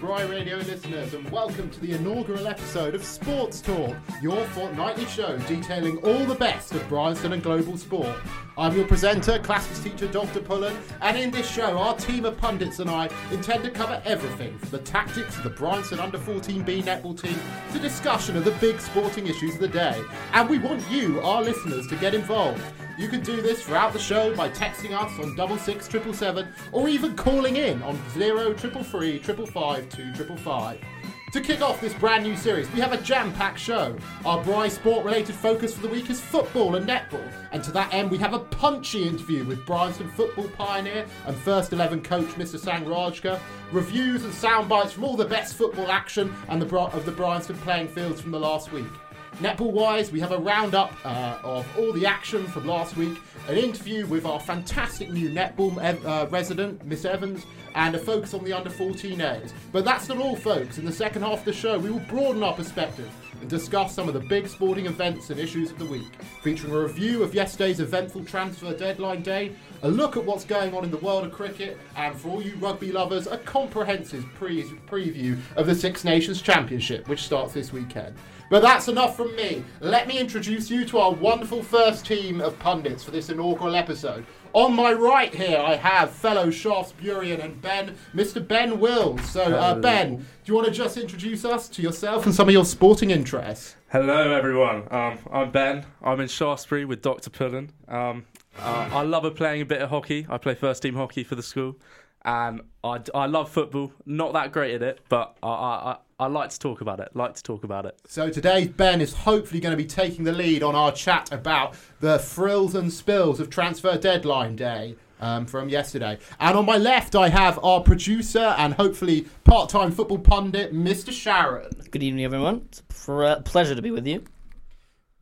Bry Radio listeners, and welcome to the inaugural episode of Sports Talk, your fortnightly show detailing all the best of Bryanston and global sport. I'm your presenter, classics teacher Dr. Pullen, and in this show, our team of pundits and I intend to cover everything from the tactics of the Bryanston under 14B netball team to discussion of the big sporting issues of the day. And we want you, our listeners, to get involved. You can do this throughout the show by texting us on double six triple seven or even calling in on zero triple three triple five two triple five. To kick off this brand new series, we have a jam-packed show. Our Bry sport-related focus for the week is football and netball, and to that end, we have a punchy interview with Bryanston football pioneer and first eleven coach Mr. Sangrajka, reviews and sound bites from all the best football action and the of the Bryanston playing fields from the last week. Netball wise, we have a roundup uh, of all the action from last week, an interview with our fantastic new netball uh, resident, Miss Evans, and a focus on the under 14As. But that's not all, folks. In the second half of the show, we will broaden our perspective and discuss some of the big sporting events and issues of the week, featuring a review of yesterday's eventful transfer deadline day, a look at what's going on in the world of cricket, and for all you rugby lovers, a comprehensive pre- preview of the Six Nations Championship, which starts this weekend. But that's enough from me. Let me introduce you to our wonderful first team of pundits for this inaugural episode. On my right here, I have fellow Shaftesburyan and Ben, Mr. Ben Wills. So, uh, Ben, do you want to just introduce us to yourself and some of your sporting interests? Hello, everyone. Um, I'm Ben. I'm in Shaftesbury with Dr. Pullen. Um, uh, I love playing a bit of hockey. I play first team hockey for the school, and I, I love football. Not that great at it, but I, I, I, I like to talk about it. Like to talk about it. So today, Ben is hopefully going to be taking the lead on our chat about the frills and spills of transfer deadline day. Um, from yesterday. And on my left, I have our producer and hopefully part time football pundit, Mr. Sharon. Good evening, everyone. It's a pr- pleasure to be with you.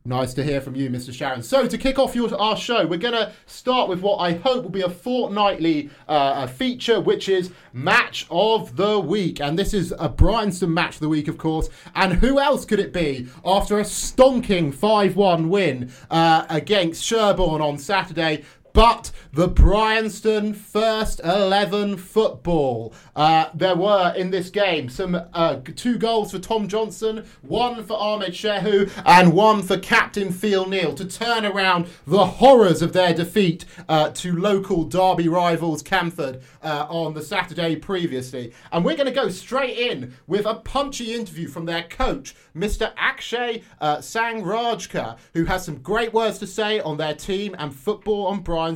Nice to hear from you, Mr. Sharon. So, to kick off your, our show, we're going to start with what I hope will be a fortnightly uh, feature, which is Match of the Week. And this is a Bryanston Match of the Week, of course. And who else could it be after a stonking 5 1 win uh, against Sherborne on Saturday? But the Bryanston first 11 football. Uh, there were in this game some uh, two goals for Tom Johnson, one for Ahmed Shehu, and one for Captain Phil Neal to turn around the horrors of their defeat uh, to local derby rivals Canford uh, on the Saturday previously. And we're going to go straight in with a punchy interview from their coach, Mr. Akshay uh, Sangrajka, who has some great words to say on their team and football on Bryanston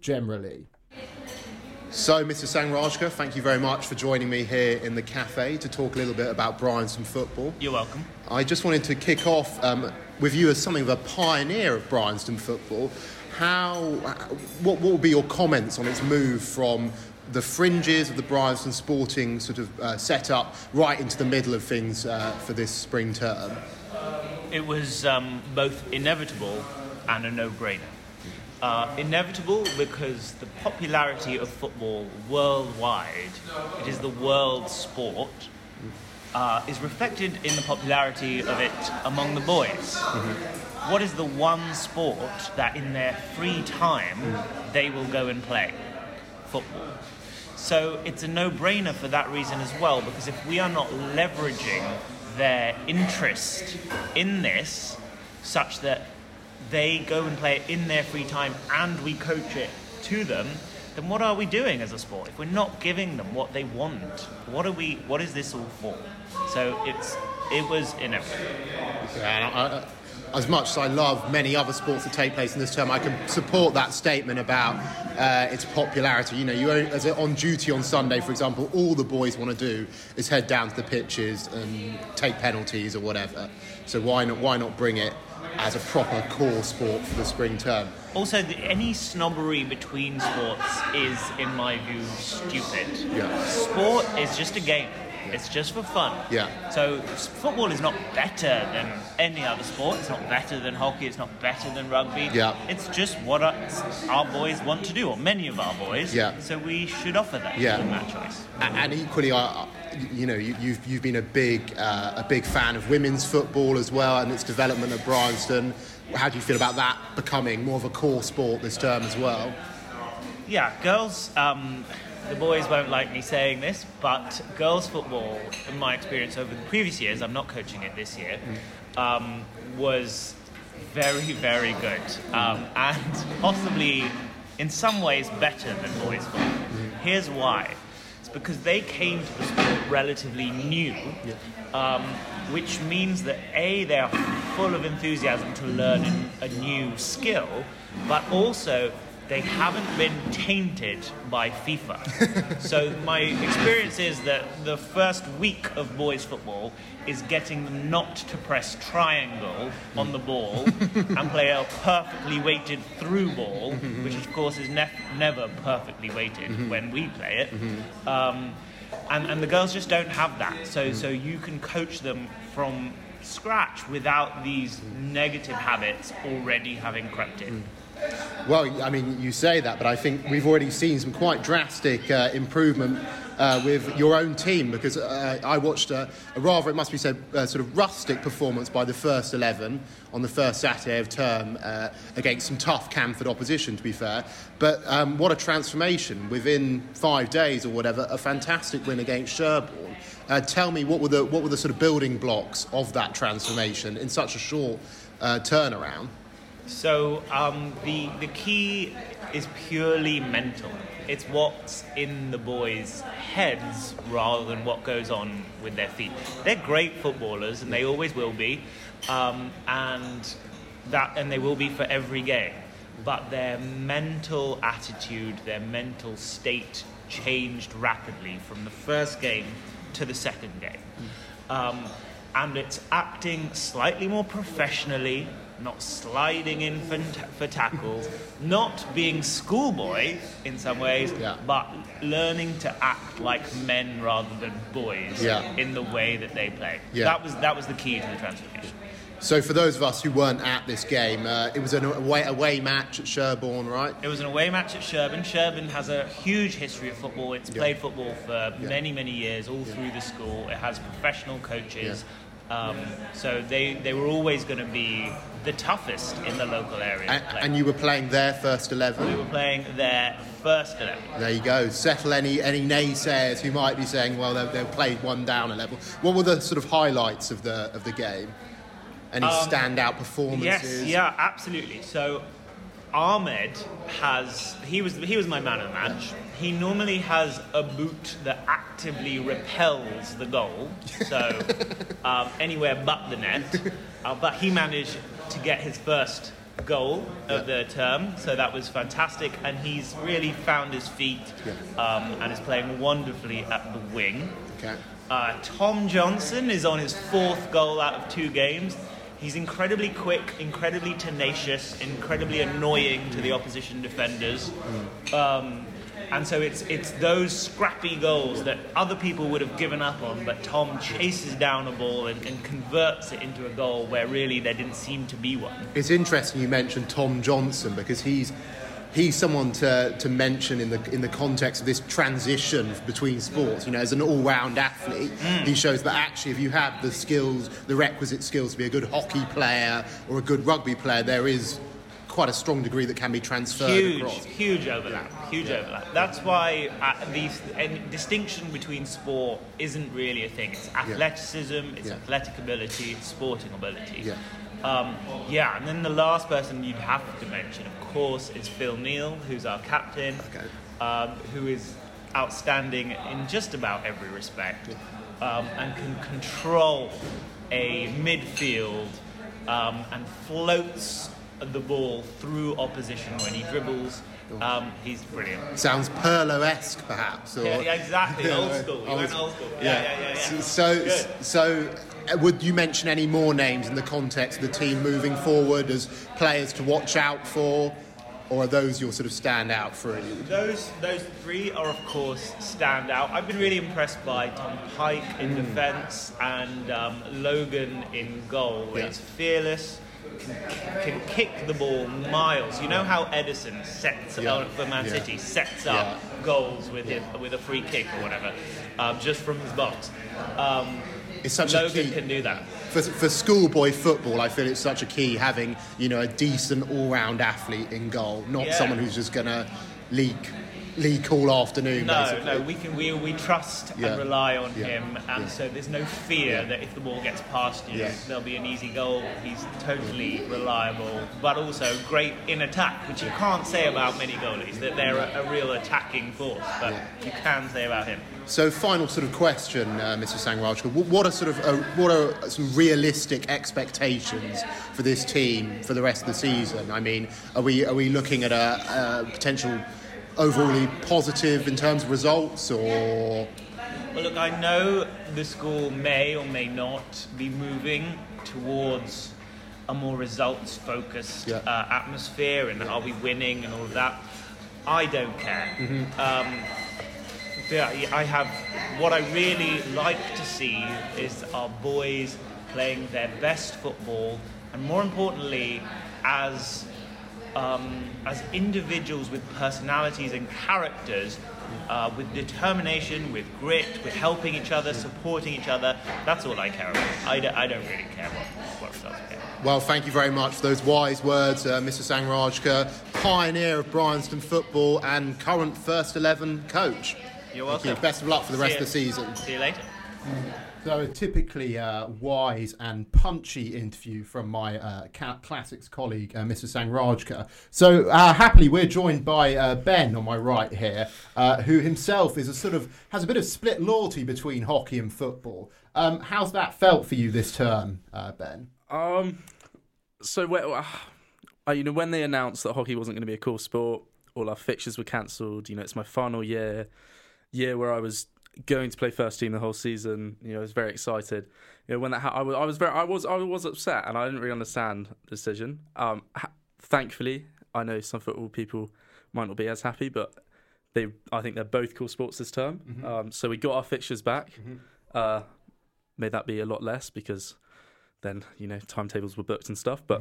generally. So, Mr. Sangrajka, thank you very much for joining me here in the cafe to talk a little bit about Bryanston football. You're welcome. I just wanted to kick off um, with you as something of a pioneer of Bryanston football. How, what, what will be your comments on its move from the fringes of the Bryanston sporting sort of uh, setup right into the middle of things uh, for this spring term? It was um, both inevitable and a no-brainer. Uh, inevitable because the popularity of football worldwide, it is the world sport, uh, is reflected in the popularity of it among the boys. What is the one sport that in their free time they will go and play? Football. So it's a no brainer for that reason as well, because if we are not leveraging their interest in this such that they go and play it in their free time and we coach it to them, then what are we doing as a sport? If we're not giving them what they want, what are we? What is this all for? So it's it was inevitable. Yeah, as much as I love many other sports that take place in this term, I can support that statement about uh, its popularity. You know, you as on duty on Sunday, for example, all the boys want to do is head down to the pitches and take penalties or whatever. So why not? Why not bring it as a proper core sport for the spring term? Also, the, any snobbery between sports is, in my view, stupid. Yeah. Sport is just a game. It's just for fun. Yeah. So football is not better than any other sport. It's not better than hockey. It's not better than rugby. Yeah. It's just what our, our boys want to do, or many of our boys. Yeah. So we should offer that. Yeah. them that choice. A- And equally, I- you know, you, you've you've been a big uh, a big fan of women's football as well, and its development at Bryanston. How do you feel about that becoming more of a core sport this term as well? Yeah, girls. Um, the boys won't like me saying this, but girls football, in my experience over the previous years, I'm not coaching it this year, um, was very, very good, um, and possibly in some ways better than boys football. Here's why. Because they came to the sport relatively new, um, which means that A, they are full of enthusiasm to learn a new skill, but also they haven't been tainted by FIFA. so my experience is that the first week of boys football is getting them not to press triangle on the ball and play a perfectly weighted through ball, mm-hmm. which of course is nef- never perfectly weighted mm-hmm. when we play it. Mm-hmm. Um, and, and the girls just don't have that. So so you can coach them from scratch without these negative habits already having crept in. Mm. Well, I mean, you say that, but I think we've already seen some quite drastic uh, improvement uh, with your own team because uh, I watched a, a rather, it must be said, uh, sort of rustic performance by the first 11 on the first Saturday of term uh, against some tough Canford opposition, to be fair. But um, what a transformation within five days or whatever, a fantastic win against Sherborne. Uh, tell me, what were, the, what were the sort of building blocks of that transformation in such a short turnaround? So um, the the key is purely mental. It's what's in the boys' heads rather than what goes on with their feet. They're great footballers, and they always will be, um, and that and they will be for every game. But their mental attitude, their mental state changed rapidly from the first game to the second game. Um, and it's acting slightly more professionally, not sliding in for, for tackles, not being schoolboy in some ways, Yeah. but learning to act like men rather than boys Yeah. in the way that they play. Yeah. That was that was the key to the transformation. So, for those of us who weren't at this game, uh, it was an away, away match at Sherborne, right? It was an away match at Sherborne. Sherborne has a huge history of football. It's played football for many, many years, all through the school. It has professional coaches. Um, so they, they were always going to be the toughest in the local area. And, and you were playing their first 11? we were playing their first 11. There you go. Settle any, any naysayers who might be saying, well, they've, they've played one down a level. What were the sort of highlights of the, of the game? Any standout performances? Um, Yes, yeah, absolutely. So Ahmed has he was he was my man of the match. He normally has a boot that actively repels the goal, so um, anywhere but the net. Uh, but he managed to get his first goal of the term, so that was fantastic. And he's really found his feet um, and is playing wonderfully at the wing. Okay. Uh, Tom Johnson is on his fourth goal out of two games. He's incredibly quick, incredibly tenacious, incredibly annoying to the opposition defenders. Um, and so it's it's those scrappy goals that other people would have given up on, but Tom chases down a ball and, and converts it into a goal where really there didn't seem to be one. It's interesting you mentioned Tom Johnson because he's he's someone to, to mention in the in the context of this transition between sports. You know, as an all-round athlete, he shows that actually, if you have the skills, the requisite skills to be a good hockey player or a good rugby player, there is quite a strong degree that can be transferred huge, across. huge overlap. Huge overlap. That's why uh, the distinction between sport isn't really a thing. It's athleticism, it's Yeah. athletic ability, it's sporting ability. Yeah. Um, yeah, and then the last person you'd have to mention, of course, is Phil Neal, who's our captain, Okay. um, who is outstanding in just about every respect um, and can control a midfield um, and floats the ball through opposition when he dribbles. Um, he's brilliant. Sounds Pirlo-esque, perhaps. Or, Yeah, yeah, exactly. Old school. You Old went old school. Yeah, yeah, yeah. yeah. So, Good. so uh, would you mention any more names in the context of the team moving forward as players to watch out for? or are those your sort of standout three? Those those three are of course stand out. I've been really impressed by Tom Pike in defence and um, Logan in goal. Yeah. He's fearless, can, can kick the ball miles. You know how Ederson sets Yeah. for Man Yeah. City sets Yeah. up goals with his, with a free kick or whatever, um, just from his box. Um, It's such a Logan key- can do that. For, for schoolboy football, I feel it's such a key having you know a decent all-round athlete in goal, not Yeah. someone who's just gonna leak leak all afternoon. No, basically. no, we can we, we trust Yeah. and rely on Yeah. him, and Yeah. so there's no fear that if the ball gets past you, there'll be an easy goal. He's totally reliable, but also great in attack, which you can't say about many goalies that they're a, a real attacking force, but you can say about him. So, final sort of question, uh, Mr. Sangrajka. What, what are sort of uh, what are some realistic expectations for this team for the rest of the season? I mean, are we are we looking at a, a potential overall positive in terms of results, or Well, look, I know the school may or may not be moving towards a more results focused Yeah. uh, atmosphere and are we winning and all of that. I don't care. Um, yeah, I have what I really like to see is our boys playing their best football, and more importantly, as um, as individuals with personalities and characters, uh, with determination, with grit, with helping each other, supporting each other. That's all I care about. I don't, really care what, what results care. Well, thank you very much for those wise words, uh, Mr. Sangrajka, pioneer of Bryanston football and current first 11 coach. You're welcome. you. Best of luck for the rest See of the season. See you later. So, a typically uh, wise and punchy interview from my uh, classics colleague, uh, Mr. Sangrajka. So, uh, happily, we're joined by uh, Ben on my right here, uh, who himself is a sort of has a bit of split loyalty between hockey and football. Um, how's that felt for you this term, Ben? Um, so uh, you know, when they announced that hockey wasn't going to be a cool sport, all our fixtures were cancelled. You know, it's my final year, year where I was going to play first team the whole season. You know, I was very excited. You know, when that ha- I was, I was very, I was, I was upset, and I didn't really understand the decision. Um, ha- thankfully, I know some football people might not be as happy, but they, I think they're both cool sports this term. Um, so we got our fixtures back. Uh, may that be a lot less because then you know timetables were booked and stuff. But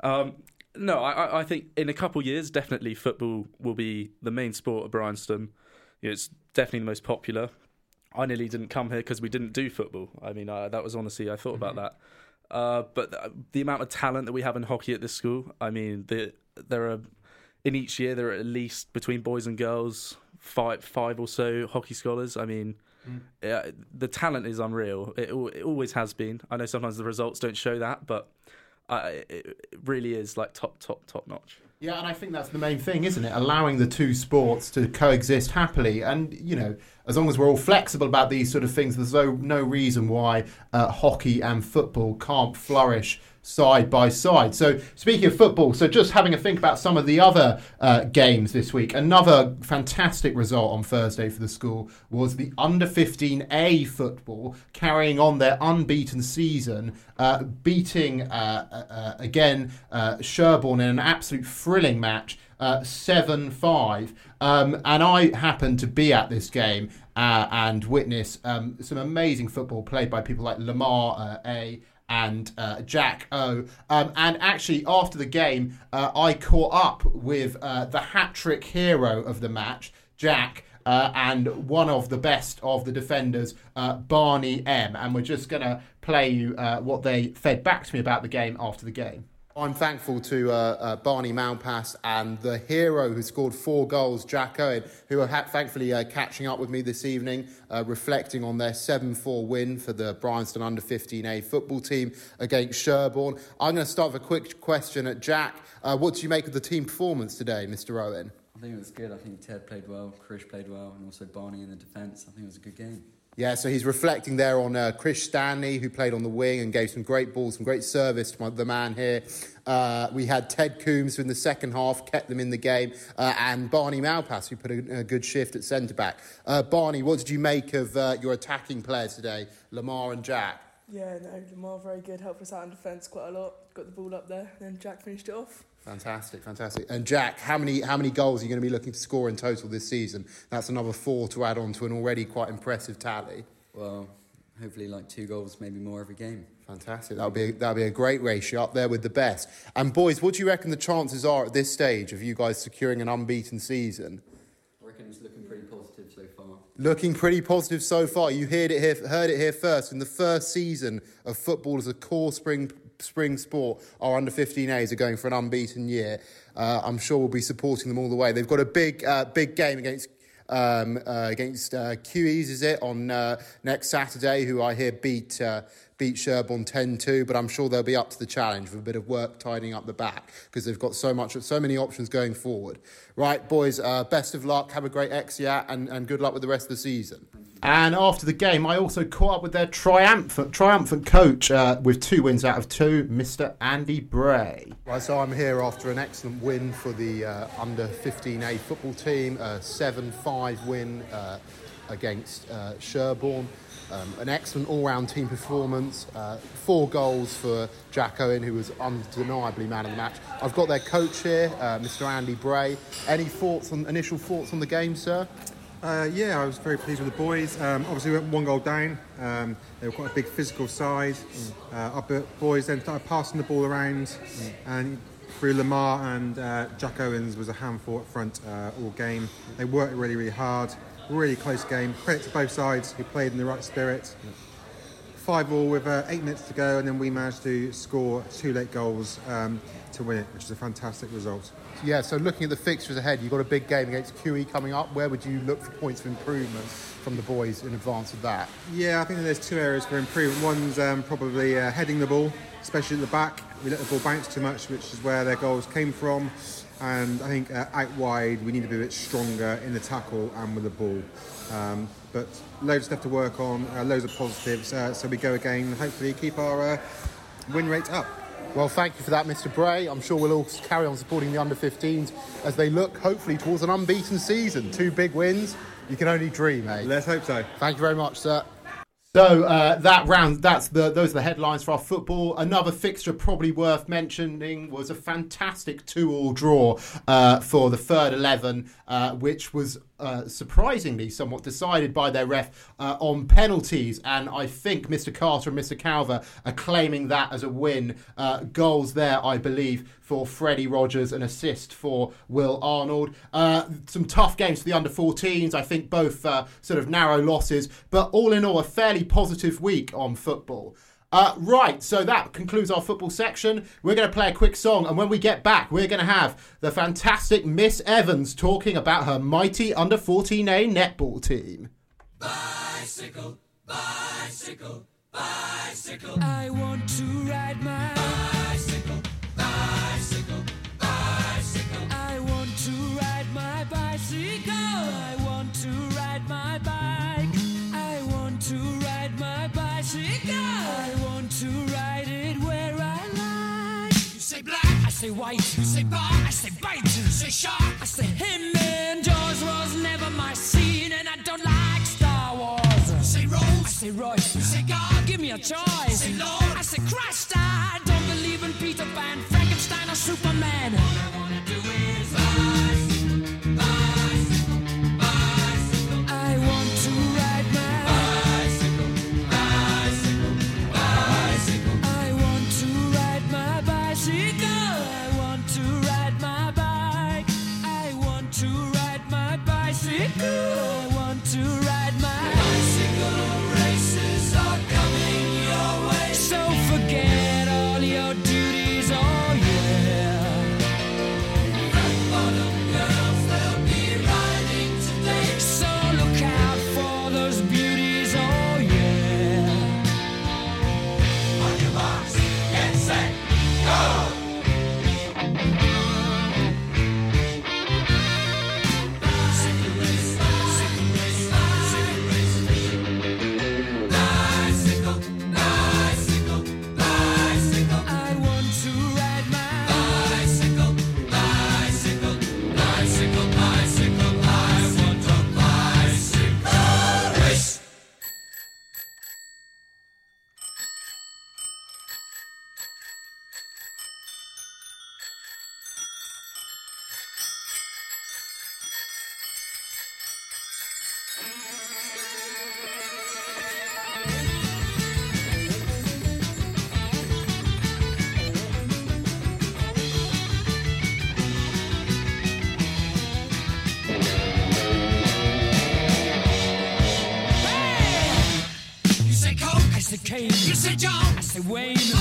um, no, I, I- think in a couple of years, definitely football will be the main sport at Bryanston. You know, it's definitely the most popular. I nearly didn't come here because we didn't do football. I mean, uh, that was honestly I thought about that. Uh, but the, the amount of talent that we have in hockey at this school, I mean, the, there are in each year there are at least between boys and girls five five or so hockey scholars. I mean, yeah, the talent is unreal. It, it always has been. I know sometimes the results don't show that, but uh, it, it really is like top top top notch. Yeah, and I think that's the main thing, isn't it? Allowing the two sports to coexist happily, and you know, as long as we're all flexible about these sort of things, there's no no reason why uh, hockey and football can't flourish side by side. So, speaking of football, so just having a think about some of the other uh, games this week. Another fantastic result on Thursday for the school was the under 15A football carrying on their unbeaten season, uh, beating uh, uh, uh, again uh, Sherborne in an absolute thrilling match. Uh, 7 5. Um, and I happened to be at this game uh, and witness um, some amazing football played by people like Lamar uh, A and uh, Jack O. Um, and actually, after the game, uh, I caught up with uh, the hat trick hero of the match, Jack. Uh, and one of the best of the defenders, Barney M. And we're just going to play you what they fed back to me about the game after the game. I'm thankful to uh, uh, Barney Malpass and the hero who scored four goals, Jack Owen, who are ha- thankfully uh, catching up with me this evening, uh, reflecting on their 7 4 win for the Bryanston under 15A football team against Sherborne. I'm going to start with a quick question at Jack. Uh, what do you make of the team performance today, Mr. Owen? I think it was good. I think Ted played well, Krish played well, and also Barney in the defence. I think it was a good game. Yeah, so he's reflecting there on uh, Chris Stanley, who played on the wing and gave some great balls, some great service to my, the man here. Uh, we had Ted Coombs in the second half kept them in the game, uh, and Barney Malpass, who put a, a good shift at centre back. Uh, Barney, what did you make of uh, your attacking players today, Lamar and Jack? Yeah, no, Lamar very good, helped us out in defence quite a lot. Got the ball up there, then Jack finished it off. Fantastic, fantastic. And Jack, how many how many goals are you going to be looking to score in total this season? That's another four to add on to an already quite impressive tally. Well, hopefully like two goals, maybe more every game. Fantastic. That'll be that'll be a great ratio up there with the best. And boys, what do you reckon the chances are at this stage of you guys securing an unbeaten season? I reckon it's looking pretty positive so far. Looking pretty positive so far. You heard it here, heard it here first. In the first season of football as a core spring spring sport, our under 15As are going for an unbeaten year. Uh, I'm sure we'll be supporting them all the way. They've got a big uh, big game against um, uh, against uh, QEs, is it, on uh, next Saturday, who I hear beat, uh, beat Sherborne 10 2, but I'm sure they'll be up to the challenge with a bit of work tidying up the back because they've got so much, so many options going forward. Right, boys, uh, best of luck, have a great Exeat, and, and good luck with the rest of the season. And after the game, I also caught up with their triumphant, triumphant coach uh, with two wins out of two, Mr. Andy Bray. Right, so I'm here after an excellent win for the uh, under 15A football team, a 7 5 win uh, against uh, Sherborne. Um, an excellent all round team performance, uh, four goals for Jack Owen, who was undeniably man of the match. I've got their coach here, uh, Mr. Andy Bray. Any thoughts on initial thoughts on the game, sir? Uh, yeah, I was very pleased with the boys. Um, obviously, we went one goal down. Um, they were quite a big physical side. Uh, our boys then started passing the ball around, and through Lamar and uh, Jack Owens was a handful up front uh, all game. They worked really, really hard. Really close game. Credit to both sides who played in the right spirit. Five all with uh, eight minutes to go, and then we managed to score two late goals um, to win it, which is a fantastic result. Yeah, so looking at the fixtures ahead, you've got a big game against QE coming up. Where would you look for points of improvement from the boys in advance of that? Yeah, I think there's two areas for improvement. One's um, probably uh, heading the ball, especially at the back. We let the ball bounce too much, which is where their goals came from. And I think uh, out wide, we need to be a bit stronger in the tackle and with the ball. Um, but loads of stuff to work on, uh, loads of positives. Uh, so we go again, hopefully keep our uh, win rate up. Well, thank you for that, Mr. Bray. I'm sure we'll all carry on supporting the under 15s as they look, hopefully, towards an unbeaten season. Two big wins. You can only dream, eh? Let's hope so. Thank you very much, sir. So uh, that round, that's the those are the headlines for our football. Another fixture probably worth mentioning was a fantastic two-all draw uh, for the third eleven, uh, which was uh, surprisingly somewhat decided by their ref uh, on penalties. And I think Mr. Carter and Mr. Calver are claiming that as a win. Uh, goals there, I believe, for Freddie Rogers, an assist for Will Arnold. Uh, some tough games for the under 14s. I think both uh, sort of narrow losses, but all in all, a fairly positive week on football. Uh, right, so that concludes our football section. We're going to play a quick song, and when we get back, we're going to have the fantastic Miss Evans talking about her mighty under 14A netball team. Bicycle, bicycle, bicycle. I want to ride my bicycle, bicycle, bicycle. Say white. You say bar, I say bite. You say shark, I say him. And Jaws was never my scene, and I don't like Star Wars. You say Rose, I say Royce. You say God, give me a choice. You Say Lord, I say Christ. I Wayne.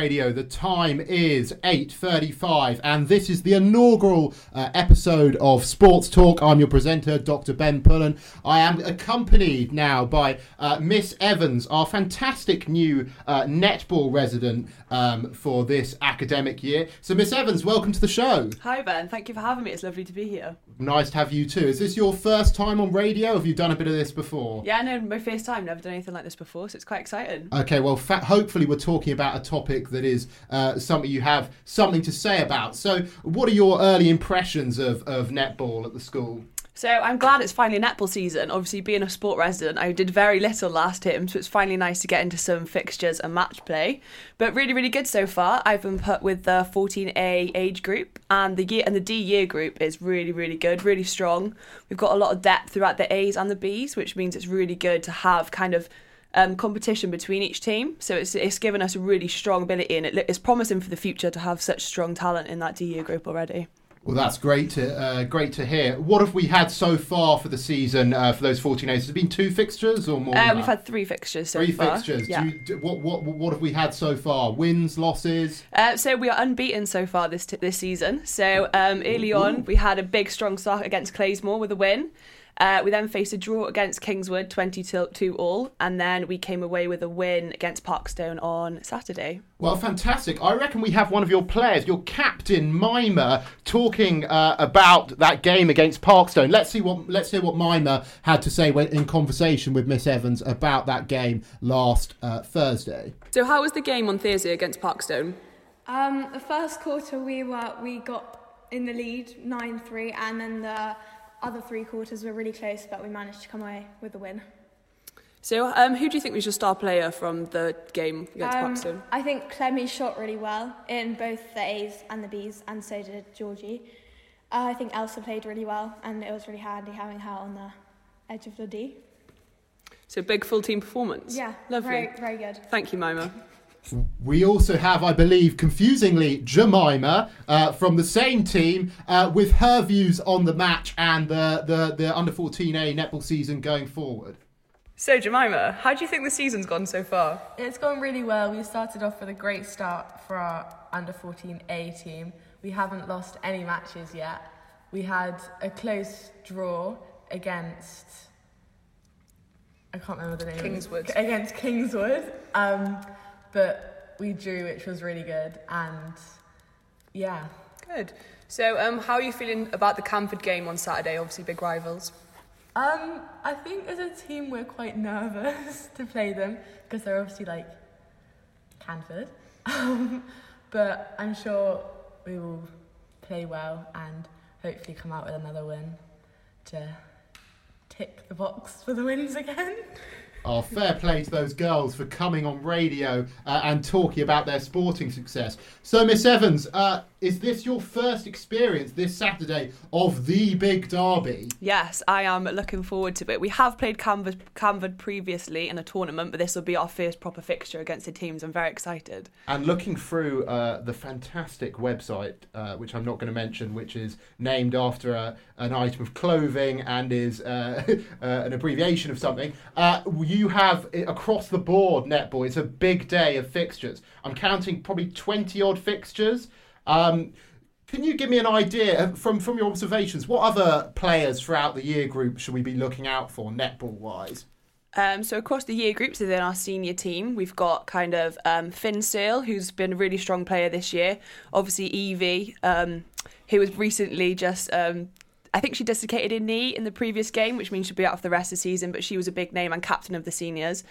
Radio. The time is 8.35 and this is the inaugural uh, episode of Sports Talk. I'm your presenter, Dr. Ben Pullen. I am accompanied now by uh, Miss Evans, our fantastic new uh, netball resident um, for this academic year. So Miss Evans, welcome to the show. Hi Ben, thank you for having me. It's lovely to be here. Nice to have you too. Is this your first time on radio? Have you done a bit of this before? Yeah, no, my first time. Never done anything like this before, so it's quite exciting. Okay, well, fa- hopefully we're talking about a topic that is uh, something you have something to say about. So, what are your early impressions of, of netball at the school? So I'm glad it's finally netball season. Obviously, being a sport resident, I did very little last term, so it's finally nice to get into some fixtures and match play. But really, really good so far. I've been put with the 14A age group, and the year and the D year group is really, really good, really strong. We've got a lot of depth throughout the A's and the B's, which means it's really good to have kind of um, competition between each team. So it's it's given us a really strong ability, and it, it's promising for the future to have such strong talent in that D year group already. Well, that's great to uh, great to hear. What have we had so far for the season uh, for those 14 A's? Has it been two fixtures or more? Uh, we've had three fixtures so three far. fixtures. Yeah. Do you, do, what what what have we had so far? Wins, losses. Uh, so we are unbeaten so far this t- this season. So um, early on, we had a big strong start against Clayesmore with a win. Uh, we then faced a draw against Kingswood, 22 all, and then we came away with a win against Parkstone on Saturday. Well, fantastic. I reckon we have one of your players, your captain Mima, talking uh, about that game against Parkstone. Let's see what let's hear what Mima had to say when, in conversation with Miss Evans about that game last uh, Thursday. So how was the game on Thursday against Parkstone? Um, the first quarter we were we got in the lead nine three, and then the other three quarters were really close, but we managed to come away with the win. So um, who do you think was your star player from the game against Um, Parkstone? I think Clemmy shot really well in both the A's and the B's, and so did Georgie. Uh, I think Elsa played really well, and it was really handy having her on the edge of the D. So big full team performance. Yeah, lovely. very very good. Thank you, Mima. We also have, I believe, confusingly, Jemima uh, from the same team uh, with her views on the match and the, the, the under 14A netball season going forward. So Jemima, how do you think the season's gone so far? It's gone really well. We started off with a great start for our under 14A team. We haven't lost any matches yet. We had a close draw against I can't remember the name. Kingswood. Against Kingswood. Um, but we drew, which was really good. And yeah. Good. So um, how are you feeling about the Canford game on Saturday? Obviously, big rivals. Um, I think as a team we're quite nervous to play them because they're obviously like Canford. Um, but I'm sure we will play well and hopefully come out with another win to tick the box for the wins again. Oh, fair play to those girls for coming on radio uh, and talking about their sporting success. So, Miss Evans, uh, is this your first experience this Saturday of the big derby? Yes, I am looking forward to it. We have played Canford, Canford previously in a tournament, but this will be our first proper fixture against the teams. I'm very excited. And looking through uh, the fantastic website, uh, which I'm not going to mention, which is named after a, an item of clothing and is uh, uh, an abbreviation of something, uh, you have across the board netball. It's a big day of fixtures. I'm counting probably 20 odd fixtures. Um, can you give me an idea from from your observations? What other players throughout the year group should we be looking out for netball wise? Um, so across the year groups within our senior team, we've got kind of um, Finn Sale, who's been a really strong player this year. Obviously Evie, um, who was recently just, um, I think she dislocated her knee in the previous game, which means she'll be out for the rest of the season. But she was a big name and captain of the seniors.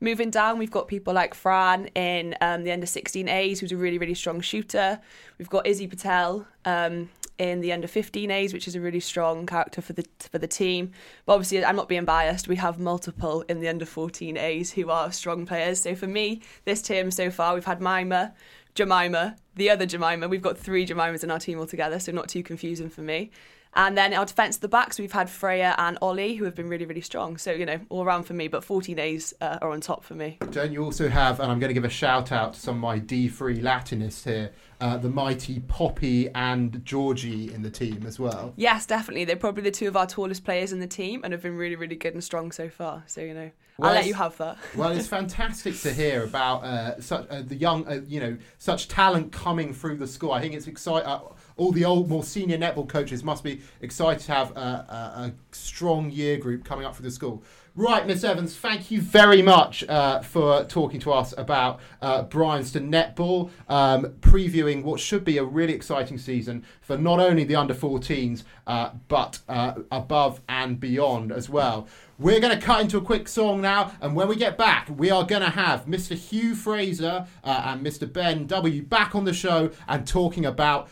Moving down, we've got people like Fran in um, the under 16As, who's a really, really strong shooter. We've got Izzy Patel um, in the under 15As, which is a really strong character for the for the team. But obviously, I'm not being biased. We have multiple in the under 14As who are strong players. So for me, this team so far, we've had Mima, Jemima, the other Jemima. We've got three Jemimas in our team altogether, so not too confusing for me. And then our defence at the backs, we've had Freya and Ollie, who have been really, really strong. So, you know, all around for me, but 14 A's uh, are on top for me. Don't you also have, and I'm going to give a shout out to some of my D3 Latinists here, uh, the mighty Poppy and Georgie in the team as well? Yes, definitely. They're probably the two of our tallest players in the team and have been really, really good and strong so far. So, you know, Well, I'll let you have that. well, it's fantastic to hear about uh, such uh, the young, uh, you know, such talent coming through the school. I think it's exciting. All the old, more senior netball coaches must be excited to have a, a, a strong year group coming up for the school. Right, Miss Evans, thank you very much uh, for talking to us about uh, Bryanston Netball, um, previewing what should be a really exciting season for not only the under 14s, uh, but uh, above and beyond as well. We're going to cut into a quick song now, and when we get back, we are going to have Mr. Hugh Fraser uh, and Mr. Ben W back on the show and talking about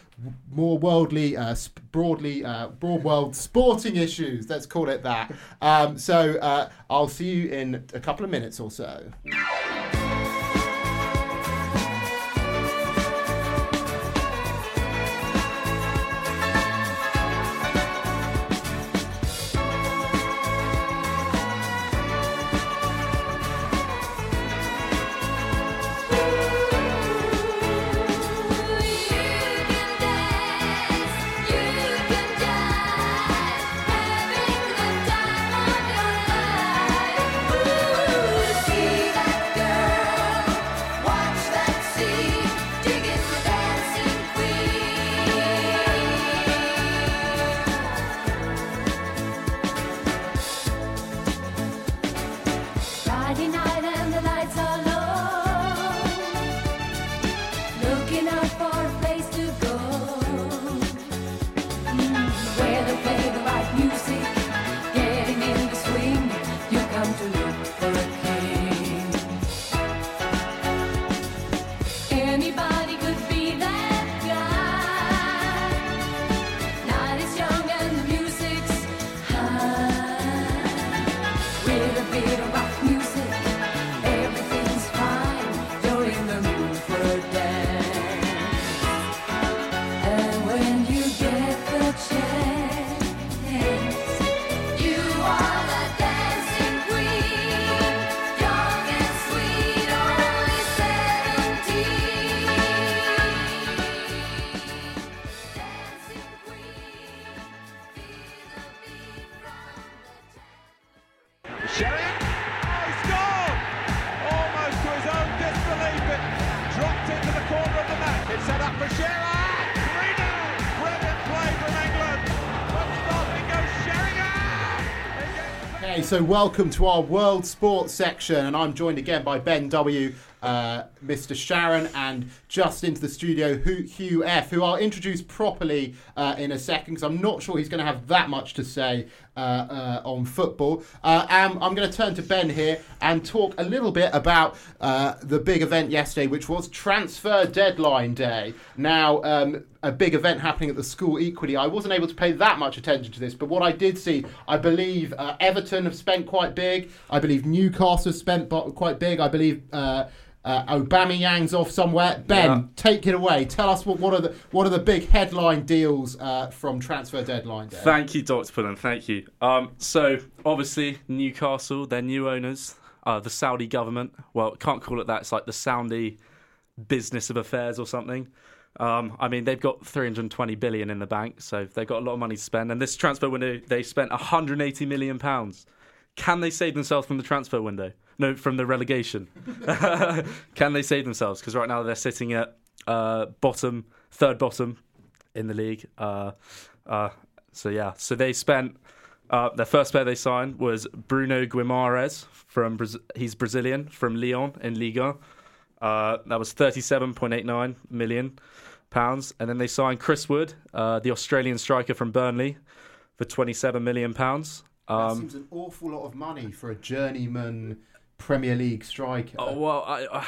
more worldly, uh, sp- broadly, uh, broad world sporting issues. Let's call it that. Um, so uh, I'll see you in a couple of minutes or so. With a bit so welcome to our world sports section, and I'm joined again by Ben W, uh, Mr. Sharon, and just into the studio, Hugh F, who I'll introduce properly uh, in a second because I'm not sure he's going to have that much to say uh, uh, on football. Uh, and I'm going to turn to Ben here and talk a little bit about uh, the big event yesterday, which was transfer deadline day. Now, um, a big event happening at the school equally. I wasn't able to pay that much attention to this, but what I did see, I believe uh, Everton have spent quite big. I believe Newcastle have spent quite big. I believe. Uh, uh, Aubameyang's off somewhere. Ben, Yeah. take it away. Tell us what, what are the what are the big headline deals uh, from transfer deadline day. Thank you, Dr. Pullen. Thank you. Um, so, obviously, Newcastle, their new owners, uh, the Saudi government. Well, can't call it that. It's like the Saudi business of affairs or something. Um, I mean, they've got 320 billion in the bank, so they've got a lot of money to spend. And this transfer window, they spent 180 million pounds. Can they save themselves from the transfer window? No, from the relegation. Can they save themselves? Because right now they're sitting at uh, bottom, third bottom in the league. Uh, uh, so yeah, so they spent uh, their first player they signed was Bruno Guimarães from Braz- he's Brazilian from Lyon in Liga. Uh, that was thirty-seven point eight nine million pounds, and then they signed Chris Wood, uh, the Australian striker from Burnley, for twenty-seven million pounds. that Um, seems an awful lot of money for a journeyman Premier League striker. Oh, well, I, I,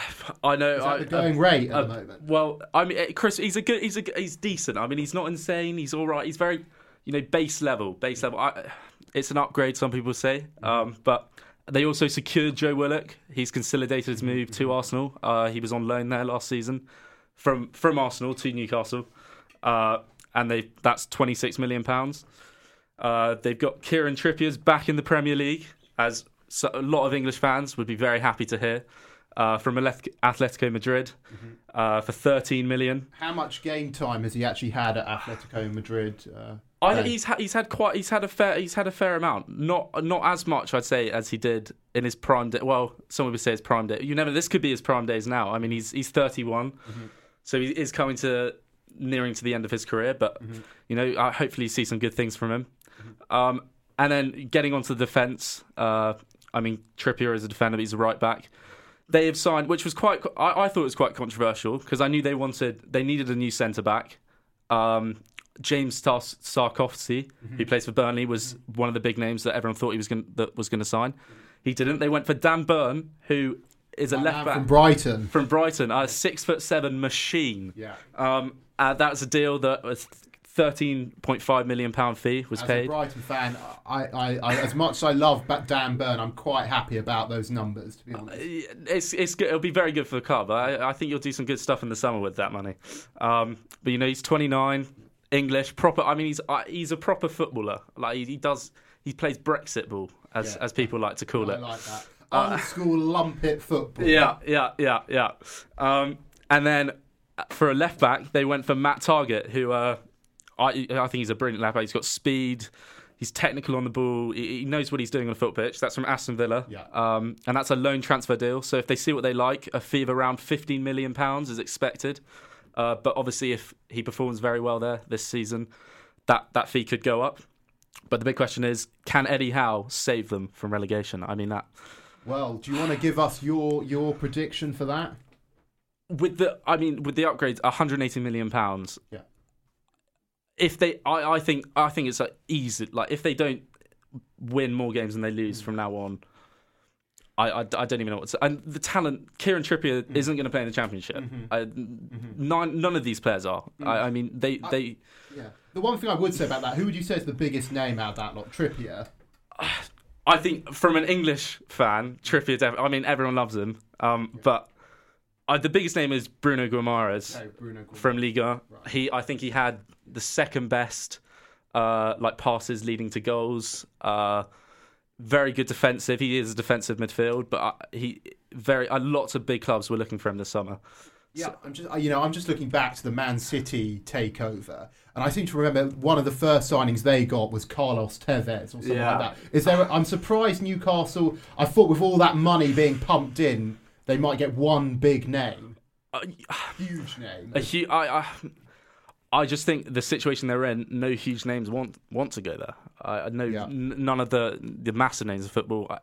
I know. Is that I, the going uh, rate at uh, the moment? Well, I mean, uh, Chris, he's a good, he's a, he's decent. I mean, he's not insane. He's all right. He's very, you know, base level, base level. I, it's an upgrade, some people say. Um, but they also secured Joe Willock. He's consolidated his move to Arsenal. Uh, he was on loan there last season from from Arsenal to Newcastle, uh, and they that's twenty six million pounds. Uh, they've got Kieran Trippier's back in the Premier League, as so, a lot of English fans would be very happy to hear. Uh, from Atletico Madrid uh, for 13 million. How much game time has he actually had at Atletico Madrid? I, he's ha- he's had quite he's had a fair he's had a fair amount. Not not as much I'd say as he did in his prime day. Well, some would say his prime day. You never. This could be his prime days now. I mean, he's he's 31, so he is coming to nearing to the end of his career. But you know, I hopefully you see some good things from him. Um, and then getting onto the defence. Uh, I mean, Trippier is a defender, but he's a right back. They have signed, which was quite. I, I thought it was quite controversial because I knew they wanted they needed a new centre back. Um, James Tar- Sarkovsky, who plays for Burnley, was one of the big names that everyone thought he was going that was going to sign. He didn't. They went for Dan Burn, who is a left back from Brighton. From Brighton, a six foot seven machine. Yeah. Um, uh, that's a deal that was thirteen point five million pound fee was As a paid. Brighton fan, I, I, I, as much as I love Dan Burn, I'm quite happy about those numbers. To be honest, it's it's good. It'll be very good for the club. I, I think you'll do some good stuff in the summer with that money. Um, but you know, he's 29, English, proper. I mean, he's uh, he's a proper footballer. Like he, he does, he plays Brexit ball, as Yeah. as people like to call I it. like that. Uh, Old school lumpet football. Yeah, yeah, yeah, yeah. Um, and then uh, for a left back, they went for Matt Targett, who uh, I I think he's a brilliant left back. He's got speed. He's technical on the ball. He, he knows what he's doing on the foot pitch. That's from Aston Villa. Yeah. Um, and that's a loan transfer deal. So if they see what they like, a fee of around 15 million pounds is expected. Uh, but obviously, if he performs very well there this season, that that fee could go up. But the big question is, can Eddie Howe save them from relegation? I mean that Well, do you want to give us your your prediction for that? with the I mean with the upgrades, 180 million pounds. Yeah. If they, I, I think, I think it's like easy. Like if they don't win more games than they lose from now on, I, I, I don't even know what to. And the talent, Kieran Trippier isn't going to play in the championship. I, none, none of these players are. I, I mean, they, they. Yeah. The one thing I would say about that, who would you say is the biggest name out of that lot? Trippier. I think from an English fan, Trippier. Def- I mean, everyone loves him. Um, but uh, the biggest name is Bruno Guimaraes Guimaraes. from Liga. He, I think, he had the second best uh, like passes leading to goals. Uh, very good defensive. He is a defensive midfield, but uh, he very uh, lots of big clubs were looking for him this summer. Yeah, I'm just you know I'm just looking back to the Man City takeover, and I seem to remember one of the first signings they got was Carlos Tevez or something Yeah. like that. Is there? A, I'm surprised Newcastle. I thought with all that money being pumped in, they might get one big name, huge name. A hu- I, I, I just think the situation they're in, no huge names want want to go there. I, know n- none of the the massive names of football. I-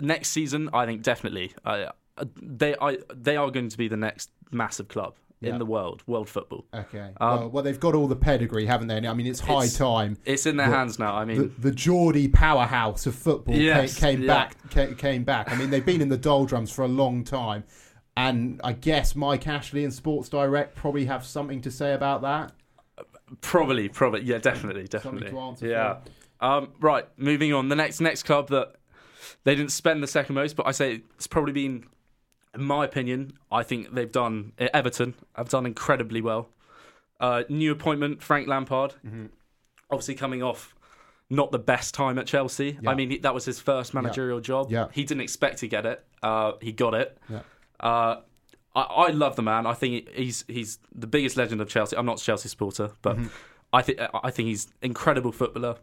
Next season, I think definitely. I, I- they I, they are going to be the next massive club Yeah. in the world, world football. Okay. Um, well, well, they've got all the pedigree, haven't they? I mean, it's high It's- time. it's in their that hands now, I mean- the, the Geordie powerhouse of football Yes, came, yeah. back. Came, came back. I mean, they've been in the doldrums for a long time, and I guess Mike Ashley and Sports Direct probably have something to say about that. Probably, probably, yeah, definitely, definitely. to answer yeah. Um, right, moving on. The next next club that they didn't spend the second most, but I say it's probably been, in my opinion, I think they've done Everton have done incredibly well. Uh, new appointment Frank Lampard, Mm-hmm. obviously coming off not the best time at Chelsea. Yeah. I mean, that was his first managerial job. Yeah. He didn't expect to get it. Uh, he got it. Yeah. Uh, I, I love the man. I think he's he's the biggest legend of Chelsea. I'm not a Chelsea supporter, but Mhm. I think I think he's incredible footballer.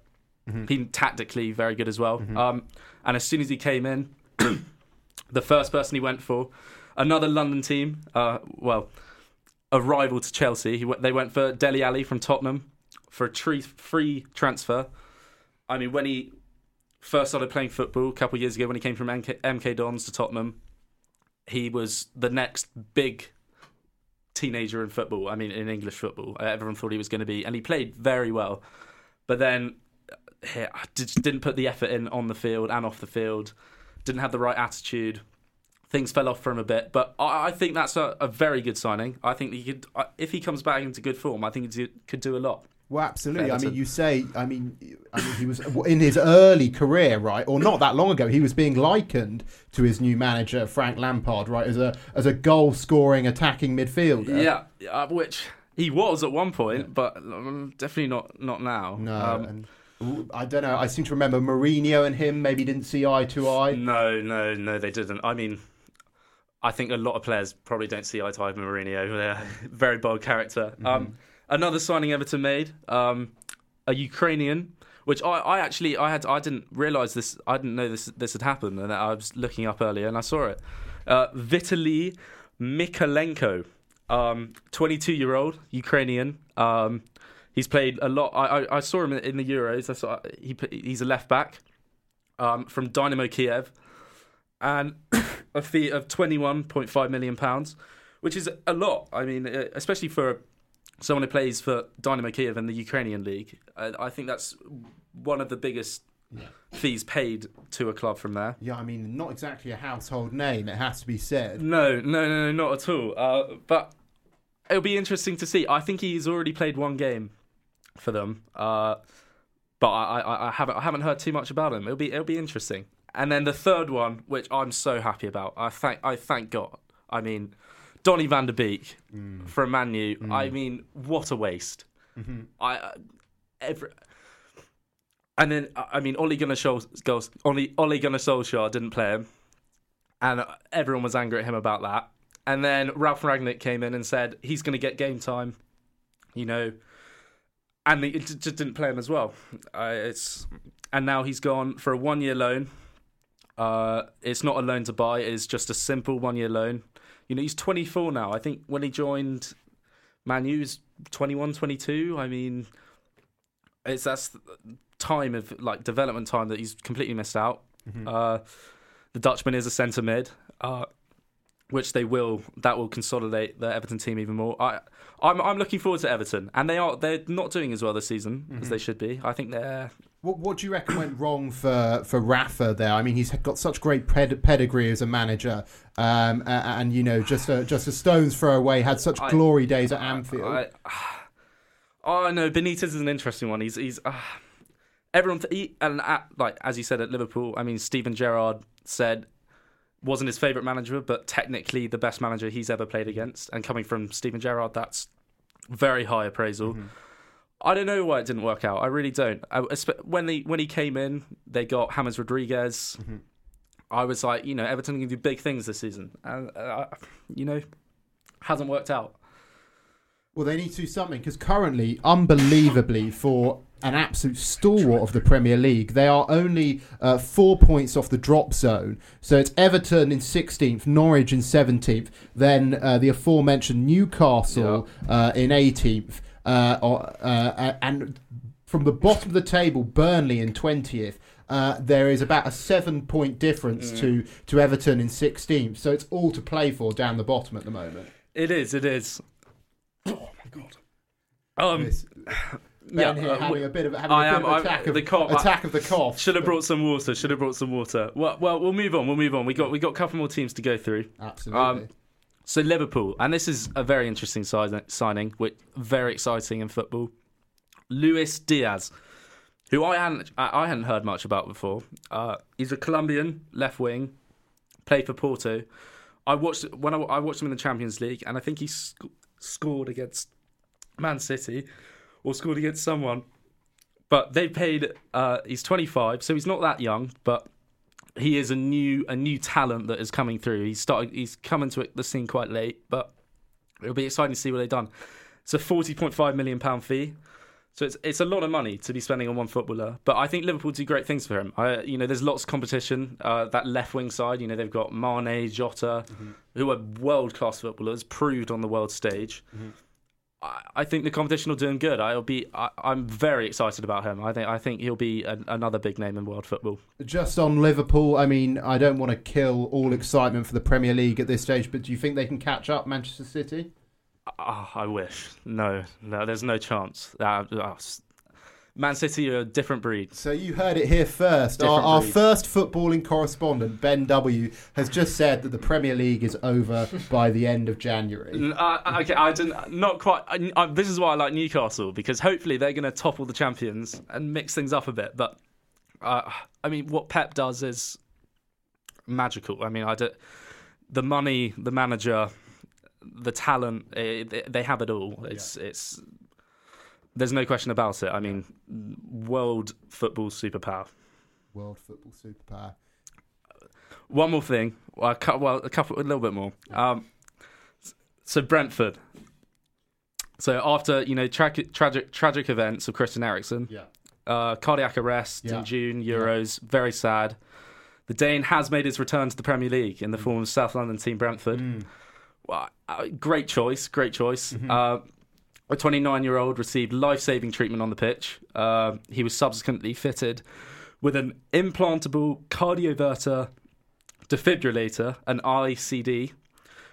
Mhm. He tactically very good as well. Mhm. Um, and as soon as he came in, the first person he went for, another London team. Uh, well, a rival to Chelsea. He they went for Dele Alli from Tottenham for a tree, free transfer. I mean, when he first started playing football a couple of years ago, when he came from MK, MK Dons to Tottenham, he was the next big teenager in football. I mean, in English football, Uh, everyone thought he was going to be, and he played very well. But then, did, didn't put the effort in on the field and off the field. Didn't have the right attitude. things fell off for him a bit. But I, I think that's a, a very good signing. I think he could, if he comes back into good form, I think he could do a lot. Well, absolutely. I mean, you say, I mean, I mean, he was in his early career, right, or not that long ago. He was being likened to his new manager Frank Lampard, right, as a as a goal scoring attacking midfielder. Yeah, uh, which he was at one point, but um, definitely not not now. No, Um, and I don't know. I seem to remember Mourinho and him maybe didn't see eye to eye. No, no, no, they didn't. I mean, I think a lot of players probably don't see eye to eye with Mourinho. They're a very bold character. Um, another signing Everton made, um, a Ukrainian, which I, I actually I had I didn't realize this. I didn't know this this had happened, and I was looking up earlier and I saw it. Uh, Vitaly Mykolenko, um, 22 year old Ukrainian. Um, he's played a lot. I, I, I saw him in the Euros. I saw he he's a left back um, from Dynamo Kiev, and a fee of twenty one point five million pounds, which is a lot. I mean, especially for someone who plays for Dynamo Kiev in the Ukrainian league. I, I think that's one of the biggest fees paid to a club from there. Yeah, I mean, not exactly a household name. It has to be said. No, no, no, no, not at all. Uh, but it'll be interesting to see. I think he's already played one game for them, uh, but I, I, I haven't I haven't heard too much about him. It'll be it'll be interesting. And then the third one, which I'm so happy about, I thank I thank God. I mean, Donny van de Beek from Man I mean, what a waste. Mhm. I uh, every. And then I I mean, Ole Gunnar Solskjaer, Ole, Ole Gunnar Solskjaer didn't play him, and everyone was angry at him about that. And then Ralf Rangnick came in and said he's going to get game time, you know, and he just didn't play him as well. Uh, it's and now he's gone for a one year loan. Uh, it's not a loan to buy; it's just a simple one year loan. You know, he's 24 now. I think when he joined Man U, he was 21, 22. I mean, it's that's time of like development time that he's completely missed out. Mhm. Uh, the Dutchman is a centre mid, uh, which they will that will consolidate the Everton team even more. I I'm I'm looking forward to Everton, and they are they're not doing as well this season as Mhm. they should be. I think they're What, what do you reckon went wrong for, for Rafa there? I mean, he's got such great ped- pedigree as a manager, um, a- and, you know, just a, just a stone's throw away, had such I- glory days at Anfield. I, oh no, Benitez is an interesting one. He's he's uh, everyone he, and at, like as you said at Liverpool. I mean, Steven Gerrard said wasn't his favourite manager, but technically the best manager he's ever played against. And coming from Steven Gerrard, that's very high appraisal. I don't know why it didn't work out. I really don't. I, when he when he came in, they got James Rodriguez. I was like, you know, Everton can do big things this season, and uh, you know, hasn't worked out. Well, they need to do something because currently, unbelievably, for an absolute stalwart of the Premier League, they are only uh, four points off the drop zone. So it's Everton in 16th, Norwich in 17th, then uh, the aforementioned Newcastle uh, in 18th, uh, uh, and from the bottom of the table, Burnley in 20th. Uh, there is about a seven point difference Mm. to, to Everton in 16th. So it's all to play for down the bottom at the moment. It is. It is. Oh my god. Um. Ben here uh, having a bit of having a I bit am of I'm- attack of the cough. attack of the cough. Should have brought some water. Should have brought some water. Well, well, we'll move on. We'll move on. We got we got a couple more teams to go through. Absolutely. so Liverpool, and this is a very interesting si- signing, which very exciting in football. Luis Diaz, who I hadn't I I hadn't heard much about before. Uh, he's a Colombian left wing, played for Porto. I watched when I, I watched him in the Champions League, and I think he sc- scored against Man City or scored against someone. But they paid. Uh, he's 25, so he's not that young, but he is a new a new talent that is coming through. He's started. He's coming to the scene quite late, but it'll be exciting to see what they've done. It's a 40.5 million pound fee. So it's it's a lot of money to be spending on one footballer, but I think Liverpool do great things for him. I, you know, there's lots of competition. Uh, that left wing side, you know, they've got Mane, Jota, who are world class footballers, proved on the world stage. I, I think the competition will do him good. I'll be. I, I'm very excited about him. I think I think he'll be an, another big name in world football. Just on Liverpool, I mean, I don't want to kill all excitement for the Premier League at this stage, but do you think they can catch up Manchester City? Ah, I wish. No, no, there's no chance. Uh, uh, Man City are a different breed. So you heard it here first. Our, our first footballing correspondent, Ben W, has just said that the Premier League is over by the end of January. Uh, okay, I didn't. Not quite. I, I, this is why I like Newcastle because hopefully they're going to topple the champions and mix things up a bit. But uh, I mean, what Pep does is magical. I mean, I do, the money, the manager, the talent. eh, they, have it all. It's it's. There's no question about it. I mean, world football superpower. World football superpower. One more thing. Well, a well, a couple, a little bit more. Um, so Brentford. So after you know tragic tragic tragic events of Christian Eriksen, Yeah. uh, cardiac arrest Yeah. in June, Euros, very sad. The Dane has made his return to the Premier League in the form of South London team Brentford. Uh, great choice, great choice. Uh, a 29 year old received life saving treatment on the pitch. Uh, he was subsequently fitted with an implantable cardioverter defibrillator, an ICD,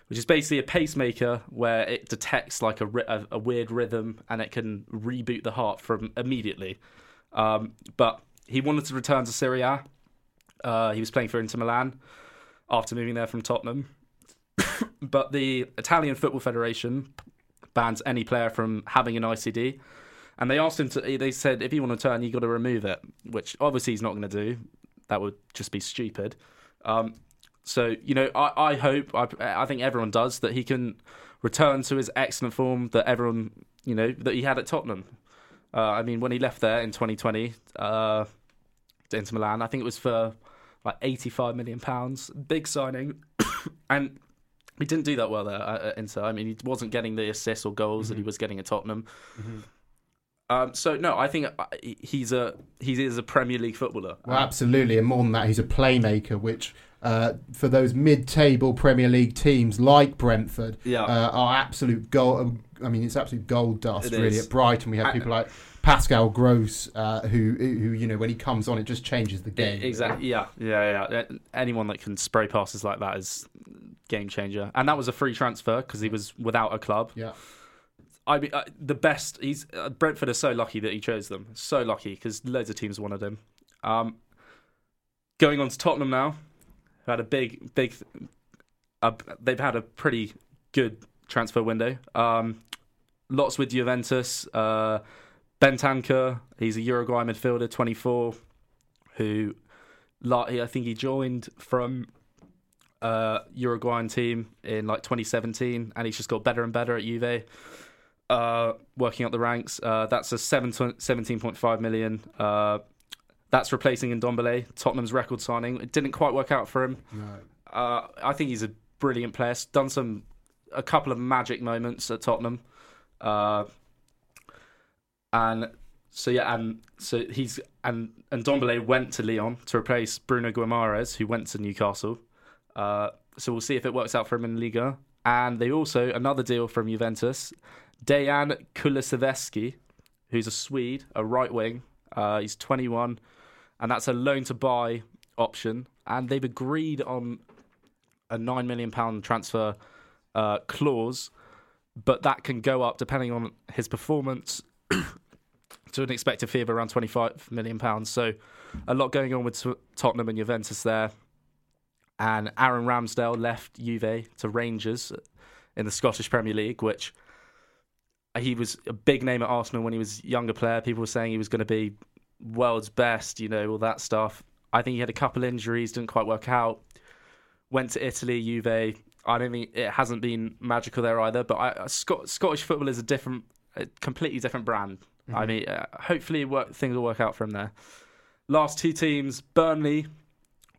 which is basically a pacemaker where it detects like a, a, a weird rhythm and it can reboot the heart from immediately. Um, but he wanted to return to Serie A. Uh, he was playing for Inter Milan after moving there from Tottenham. But the Italian Football Federation bans any player from having an ICD. And they asked him to, they said, if you want to turn, you've got to remove it, which obviously he's not going to do. That would just be stupid. Um, so, you know, I, I hope, I, I think everyone does, that he can return to his excellent form that everyone, you know, that he had at Tottenham. Uh, I mean, when he left there in 2020 uh, to Inter Milan, I think it was for like 85 million pounds, big signing, and he didn't do that well there at Inter. I mean, he wasn't getting the assists or goals that he was getting at Tottenham. Um, so no, I think uh, he's a he is a Premier League footballer. Well, absolutely, and more than that, he's a playmaker, which uh, for those mid-table Premier League teams like Brentford Yeah. uh, are absolute gold. I mean, it's absolute gold dust, It really. is. At Brighton, we have people like Pascal Gross, uh, who, who you know, when he comes on, it just changes the game. Exactly. Yeah, yeah, yeah. Uh, Anyone that can spray passes like that is game changer. And that was a free transfer because he was without a club. Yeah. I mean, uh, the best. He's uh, Brentford are so lucky that he chose them. So lucky because loads of teams wanted him. Um, going on to Tottenham now, who had a big, big. Uh, they've had a pretty good transfer window. Um, lots with Juventus. Uh, Bentancur, he's a Uruguay midfielder, 24, who I think he joined from uh, Uruguayan team in like 2017, and he's just got better and better at Juve. Uh, working up the ranks. Uh, that's a seven, 17.5 million. Uh, that's replacing Ndombele, Tottenham's record signing. It didn't quite work out for him. No. Uh, I think he's a brilliant player. He's done some a couple of magic moments at Tottenham. And so yeah, and so he's and Ndombele went to Lyon to replace Bruno Guimaraes, who went to Newcastle. Uh, so we'll see if it works out for him in Liga. And they also another deal from Juventus, Dejan Kulusevski, who's a Swede, a right wing. Uh, he's 21, and that's a loan to buy option. And they've agreed on a nine million pound transfer uh, clause, but that can go up depending on his performance to an expected fee of around 25 million pounds. So a lot going on with Tottenham and Juventus there. And Aaron Ramsdale left Juve to Rangers in the Scottish Premier League, which uh, he was a big name at Arsenal when he was a younger player. People were saying he was going to be world's best, you know, all that stuff. I think he had a couple injuries, didn't quite work out. Went to Italy, Juve. I don't think it hasn't been magical there either. But I, Scot- Scottish football is a different, a completely different brand. I Mhm. mean, uh, hopefully work, things will work out from there. Last two teams, Burnley.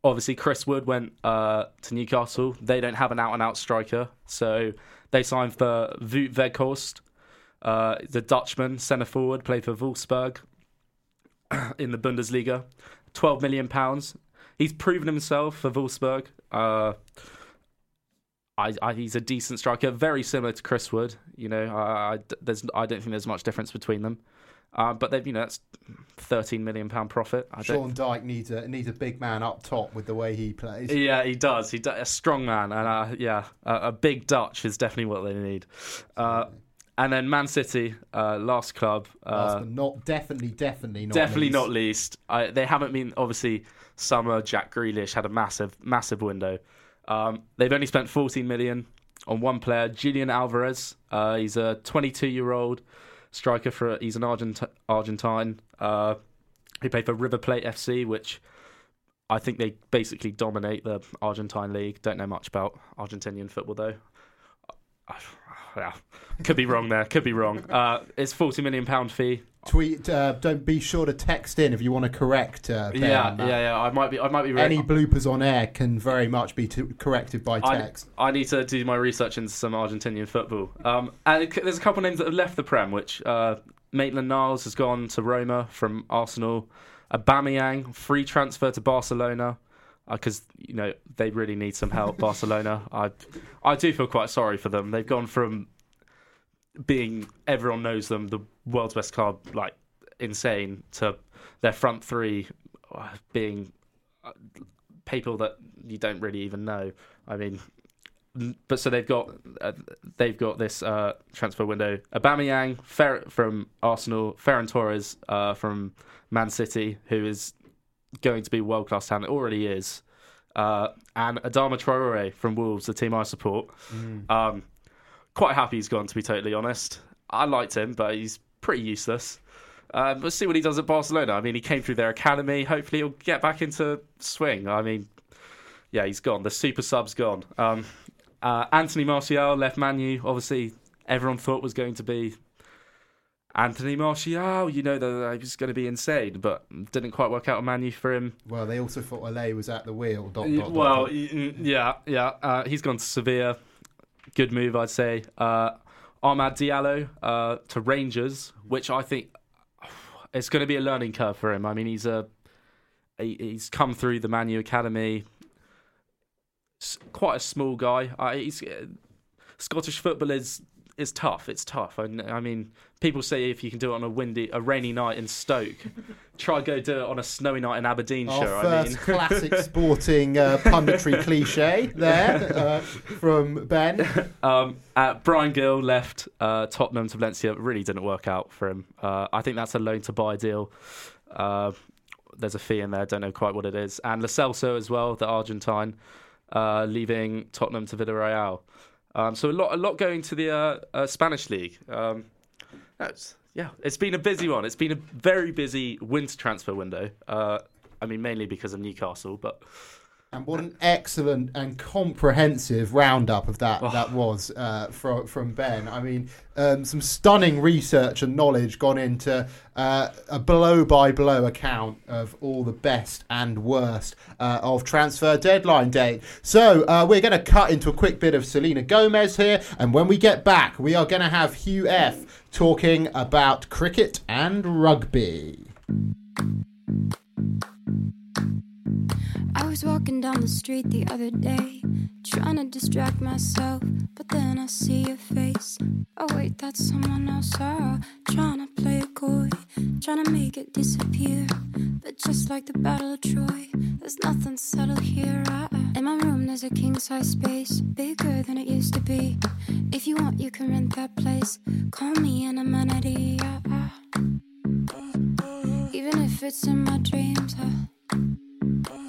Obviously, Chris Wood went uh, to Newcastle. They don't have an out-and-out striker, so they signed for Wout Weghorst, uh, the Dutchman, centre forward, played for Wolfsburg in the Bundesliga. Twelve million pounds. He's proven himself for Wolfsburg. Uh, I, I, he's a decent striker, very similar to Chris Wood. You know, I, I, there's, I don't think there's much difference between them. Uh, but they've, you know, that's thirteen million pound profit. I Sean Dyche needs a needs a big man up top with the way he plays. yeah, he does. He a strong man, and uh, yeah, a, a big Dutch is definitely what they need. Uh, and then Man City, uh, last club. Last Uh, but not definitely, definitely not. definitely least. not least. I, they haven't been obviously. Summer Jack Grealish had a massive, massive window. Um, they've only spent 14 million on one player, Julian Alvarez. Uh, he's a 22 year old striker for. He's an Argent- Argentine. Uh, he played for River Plate FC, which I think they basically dominate the Argentine league. Don't know much about Argentinian football though. Yeah, could be wrong there. Could be wrong. Uh, it's 40 million pound fee. Tweet. Uh, don't be sure to text in if you want to correct. Uh, Ben Yeah, yeah, yeah. I might be. I might be. Any bloopers on air can very much be t- corrected by I, text. I need to do my research into some Argentinian football. Um, and there's a couple of names that have left the Prem, which uh, Maitland Niles has gone to Roma from Arsenal. Aubameyang, free transfer to Barcelona, because you know they really need some help. Barcelona, I, I do feel quite sorry for them. They've gone from being everyone knows them, the world's best club, like insane, to their front three uh, being uh, people that you don't really even know. I mean, but so they've got uh, they've got this uh, transfer window: Aubameyang Fer- from Arsenal, Ferran Torres uh, from Man City, who is going to be world class talent, already is, uh, and Adama Traore from Wolves, the team I support. Mm. Um, quite happy he's gone, to be totally honest. I liked him, but he's pretty useless. Um, let's see what he does at Barcelona. I mean, he came through their academy. Hopefully, he'll get back into swing. I mean, yeah, he's gone. The super sub's gone. Um, uh, Anthony Martial left Manu. Obviously, everyone thought was going to be Anthony Martial. You know that he was going to be insane, but didn't quite work out on Manu for him. Well, they also thought Ole was at the wheel. Dot, dot, Well, dot. yeah, yeah. Uh, he's gone to Sevilla. Good move, I'd say. Uh, Amad Diallo uh, to Rangers, which I think it's going to be a learning curve for him. I mean, he's a he, he's come through the Manu Academy. Quite a small guy. He's uh, Scottish football is is tough. It's tough. I, I mean, people say if you can do it on a windy, a rainy night in Stoke, try go do it on a snowy night in Aberdeenshire. Our I first mean, classic sporting uh, punditry cliche there uh, from Ben. Um, uh, Bryan Gil left uh, Tottenham to Valencia. It really didn't work out for him. Uh, I think that's a loan to buy deal. Uh, there's a fee in there. Don't know quite what it is. And Lo Celso as well, the Argentine, uh, leaving Tottenham to Villarreal. Um, so a lot, a lot going to the uh, uh, Spanish league. Um, that's, yeah, it's been a busy one. It's been a very busy winter transfer window. Uh, I mean, mainly because of Newcastle, but And what an excellent and comprehensive roundup of Oh. that that was uh, from from Ben. I mean, um, some stunning research and knowledge gone into uh, a blow by blow account of all the best and worst uh, of transfer deadline day. So uh, we're going to cut into a quick bit of Selena Gomez here, and when we get back, we are going to have Hugh F talking about cricket and rugby. I was walking down the street the other day, trying to distract myself, but then I see your face. Oh, wait, that's someone else. Oh, trying to play it coy, trying to make it disappear. But just like the Battle of Troy, there's nothing subtle here. Uh, in my room, there's a king size space, bigger than it used to be. If you want, you can rent that place. Call me an amenity. Uh, uh. Even if it's in my dreams. Uh. Ooh,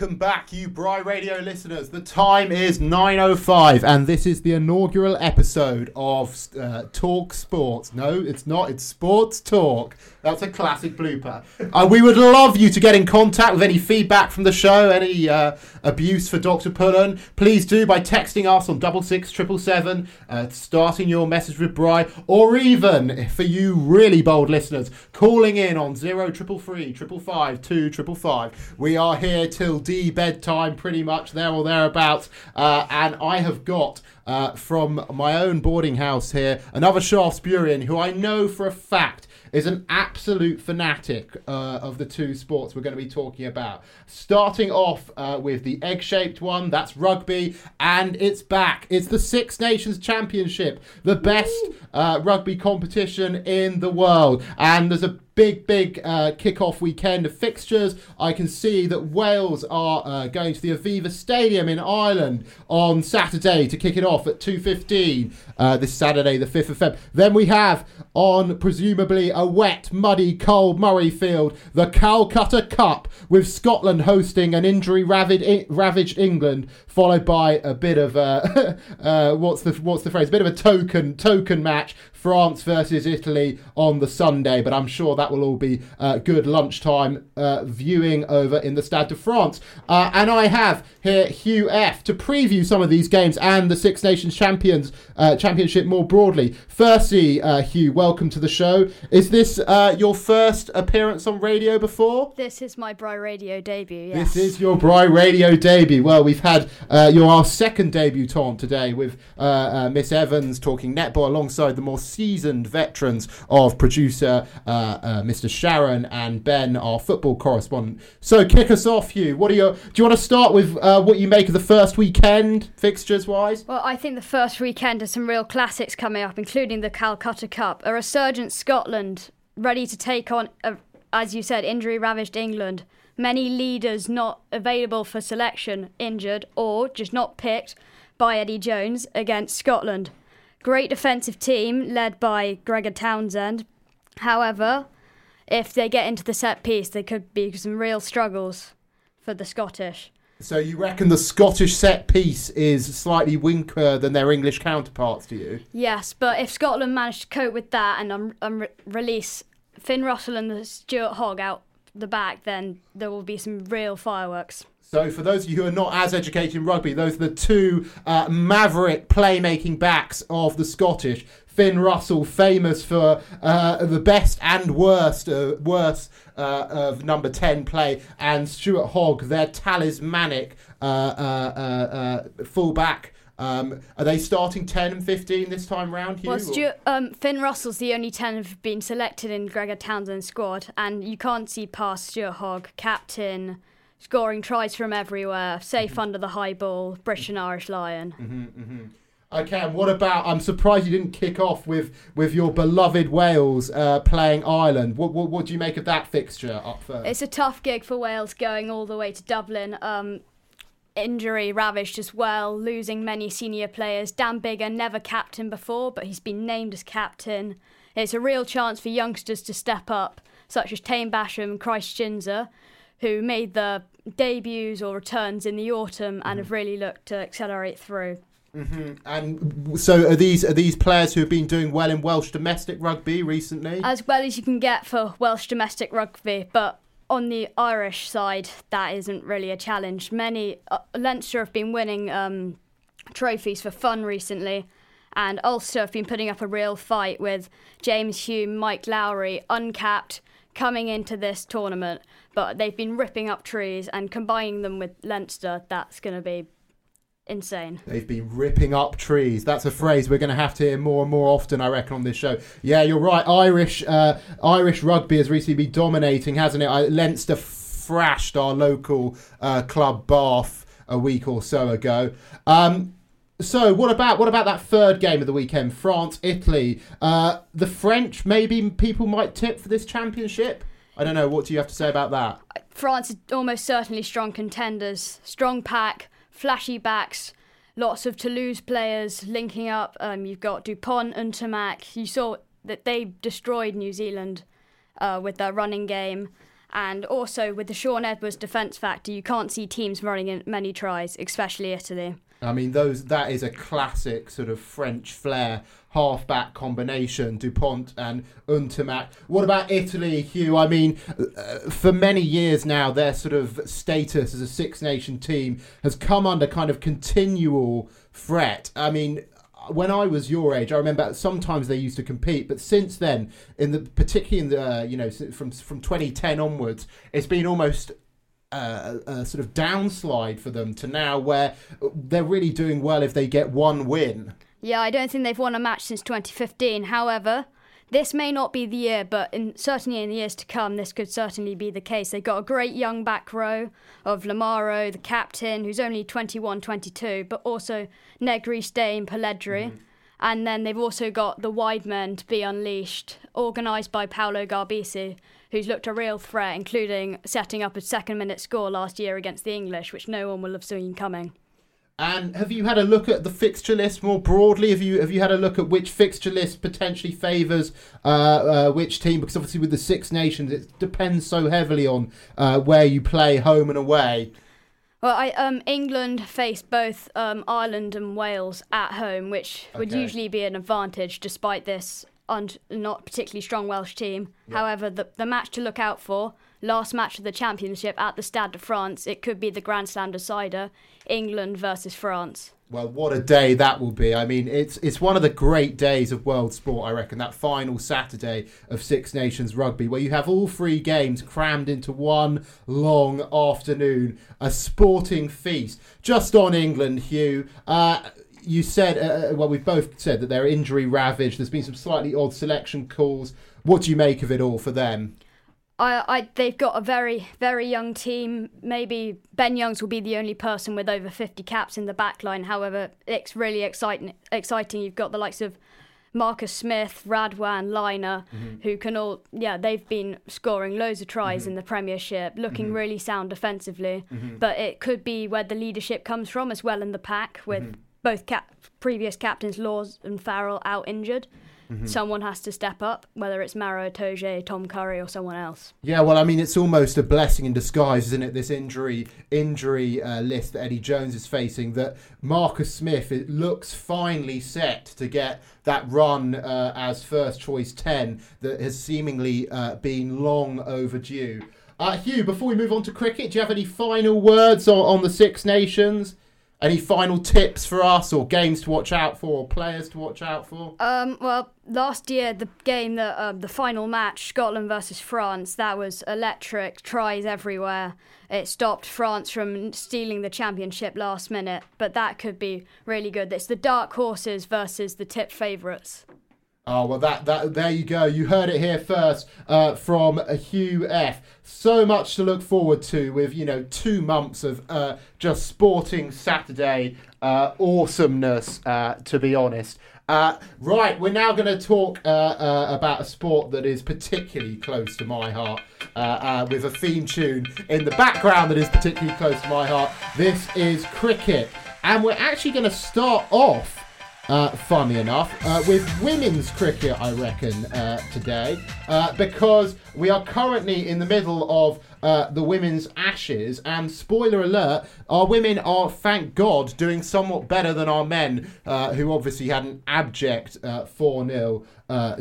Welcome back, you Bry Radio listeners. The time is 9.05 and this is the inaugural episode of uh, Talk Sports. No, it's not. It's Sports Talk. That's a classic blooper. Uh, we would love you to get in contact with any feedback from the show, any uh, abuse for Dr. Pullen. Please do by texting us on double six triple seven, uh, starting your message with Bry, or even for you really bold listeners, calling in on zero triple three triple five two triple five. We are here till D bedtime, pretty much there or thereabouts, uh, and I have got. Uh, from my own boarding house here, another Shaftesburyan who I know for a fact is an absolute fanatic uh, of the two sports we're going to be talking about. Starting off uh, with the egg shaped one, that's rugby, and it's back. It's the Six Nations Championship, the best uh, rugby competition in the world. And there's a big, big uh, kick-off weekend of fixtures. I can see that Wales are uh, going to the Aviva Stadium in Ireland on Saturday to kick it off at 2.15 uh, this Saturday, the 5th of Feb. Then we have on presumably a wet, muddy, cold Murrayfield, the Calcutta Cup with Scotland hosting an injury-ravaged ravaged England, followed by a bit of a, uh, what's the what's the phrase? A bit of a token token match France versus Italy on the Sunday, but I'm sure that will all be uh, good lunchtime uh, viewing over in the Stade de France. Uh, and I have here Hugh F to preview some of these games and the Six Nations Champions uh, Championship more broadly. Firstly, uh, Hugh, welcome to the show. Is this uh, your first appearance on radio before? This is my Bry Radio debut, yes. This is your Bry Radio debut. Well, we've had uh, your our second debutante today with uh, uh, Miss Evans talking netball alongside the more seasoned veterans of producer uh, uh, Mr. Sharon and Ben, our football correspondent. So, kick us off, Hugh. What are your? Do you want to start with uh, what you make of the first weekend fixtures wise? Well, I think the first weekend has some real classics coming up, including the Calcutta Cup, a resurgent Scotland ready to take on, a, as you said, injury ravaged England. Many leaders not available for selection, injured, or just not picked by Eddie Jones against Scotland. Great defensive team led by Gregor Townsend. However, if they get into the set piece, there could be some real struggles for the Scottish. So you reckon the Scottish set piece is slightly weaker than their English counterparts? Do you? Yes, but if Scotland manage to cope with that and um, um, release Finn Russell and the Stuart Hogg out the back, then there will be some real fireworks. So, for those of you who are not as educated in rugby, those are the two uh, maverick playmaking backs of the Scottish. Finn Russell, famous for uh, the best and worst, uh, worst uh, of number 10 play, and Stuart Hogg, their talismanic uh, uh, uh, uh, fullback. Um, are they starting 10 and 15 this time round, Hugh? Well, Stuart, um, Finn Russell's the only 10 who've been selected in Gregor Townsend's squad, and you can't see past Stuart Hogg, captain, scoring tries from everywhere, safe under the high ball, British and Irish Lion. Mhm, mhm. Okay, and what about? I'm surprised you didn't kick off with with your beloved Wales uh, playing Ireland. What, what what do you make of that fixture up first? It's a tough gig for Wales going all the way to Dublin. Um, injury ravaged as well, losing many senior players. Dan Biggar, never captain before, but he's been named as captain. It's a real chance for youngsters to step up, such as Taine Basham and Christ Tshiunza, who made their debuts or returns in the autumn and have really looked to accelerate through. hmm And so are these are these players who have been doing well in Welsh domestic rugby recently? As well as you can get for Welsh domestic rugby, but on the Irish side, that isn't really a challenge. Many uh, Leinster have been winning um, trophies for fun recently, and Ulster have been putting up a real fight with James Hume, Mike Lowry, uncapped, coming into this tournament. But they've been ripping up trees and combining them with Leinster. That's going to be insane. They've been ripping up trees. That's a phrase we're going to have to hear more and more often, I reckon, on this show. Yeah, you're right. Irish uh, Irish rugby has recently been dominating, hasn't it? I, Leinster thrashed our local uh, club Bath a week or so ago. Um, so what about what about that third game of the weekend? France, Italy. Uh, the French, maybe people might tip for this championship. I don't know. What do you have to say about that? France are almost certainly strong contenders. Strong pack, flashy backs, lots of Toulouse players linking up. Um, you've got Dupont and Ntamack. You saw that they destroyed New Zealand uh, with their running game. And also with the Shaun Edwards defence factor, you can't see teams running in many tries, especially Italy. I mean, those that is a classic sort of French flair halfback combination, Dupont and Ntamack. What about Italy, Hugh? I mean, uh, for many years now, their sort of status as a Six Nation team has come under kind of continual threat. I mean, when I was your age, I remember sometimes they used to compete, but since then, in the particularly in the uh, you know from from 2010 onwards, it's been almost uh, a sort of downslide for them to now where they're really doing well if they get one win. Yeah, I don't think they've won a match since 2015. However, this may not be the year, but in, certainly in the years to come, this could certainly be the case. They've got a great young back row of Lamaro, the captain, who's only 21, 22, but also Negri, Steyn, Polledri. Mm-hmm. And then they've also got the wide men to be unleashed, organised by Paolo Garbisi, who's looked a real threat, including setting up a second minute score last year against the English, which no one will have seen coming. And have you had a look at the fixture list more broadly? Have you have you had a look at which fixture list potentially favours uh, uh, which team? Because obviously with the Six Nations, it depends so heavily on uh, where you play, home and away. Well, I, um, England face both um, Ireland and Wales at home, which okay. would usually be an advantage, despite this un- not particularly strong Welsh team. Yeah. However, the the match to look out for last match of the championship at the Stade de France. It could be the Grand Slam decider, England versus France. Well, what a day that will be! I mean, it's it's one of the great days of world sport. I reckon that final Saturday of Six Nations rugby, where you have all three games crammed into one long afternoon, a sporting feast just on England. Hugh, uh, you said, uh, uh well, we've both said that they're injury ravaged. There's been some slightly odd selection calls. What do you make of it all for them? I, I, they've got a very, very young team. Maybe Ben Youngs will be the only person with over 50 caps in the back line. However, it's really exciting. Exciting. You've got the likes of Marcus Smith, Radwan, Liner, mm-hmm. who can all, yeah, they've been scoring loads of tries mm-hmm. in the Premiership, looking mm-hmm. really sound defensively. Mm-hmm. But it could be where the leadership comes from as well in the pack, with mm-hmm. Both cap- previous captains Lawes and Farrell out injured. Mm-hmm. Someone has to step up, whether it's Maro Itoje, Tom Curry, or someone else. Yeah, well, I mean, it's almost a blessing in disguise, isn't it? This injury injury uh, list that Eddie Jones is facing. That Marcus Smith it looks finally set to get that run uh, as first choice ten that has seemingly uh, been long overdue. Uh, Hugh, before we move on to cricket, do you have any final words on, on the Six Nations? Any final tips for us, or games to watch out for, or players to watch out for? Um, well, last year the game um, the final match, Scotland versus France, that was electric. Tries everywhere. It stopped France from stealing the championship last minute, but that could be really good. It's the dark horses versus the tip favourites. Oh well, that that there you go. You heard it here first uh, from Hugh F. So much to look forward to with you know two months of uh, just sporting Saturday uh, awesomeness. Uh, to be honest. Uh, right, we're now going to talk uh, about a sport that is particularly close to my heart, with a theme tune in the background that is particularly close to my heart. This is cricket, and we're actually going to start off uh, funny enough, uh, with women's cricket, I reckon, uh, today, uh, because we are currently in the middle of uh, the women's ashes, and spoiler alert, our women are, thank God, doing somewhat better than our men, uh, who obviously had an abject 4 0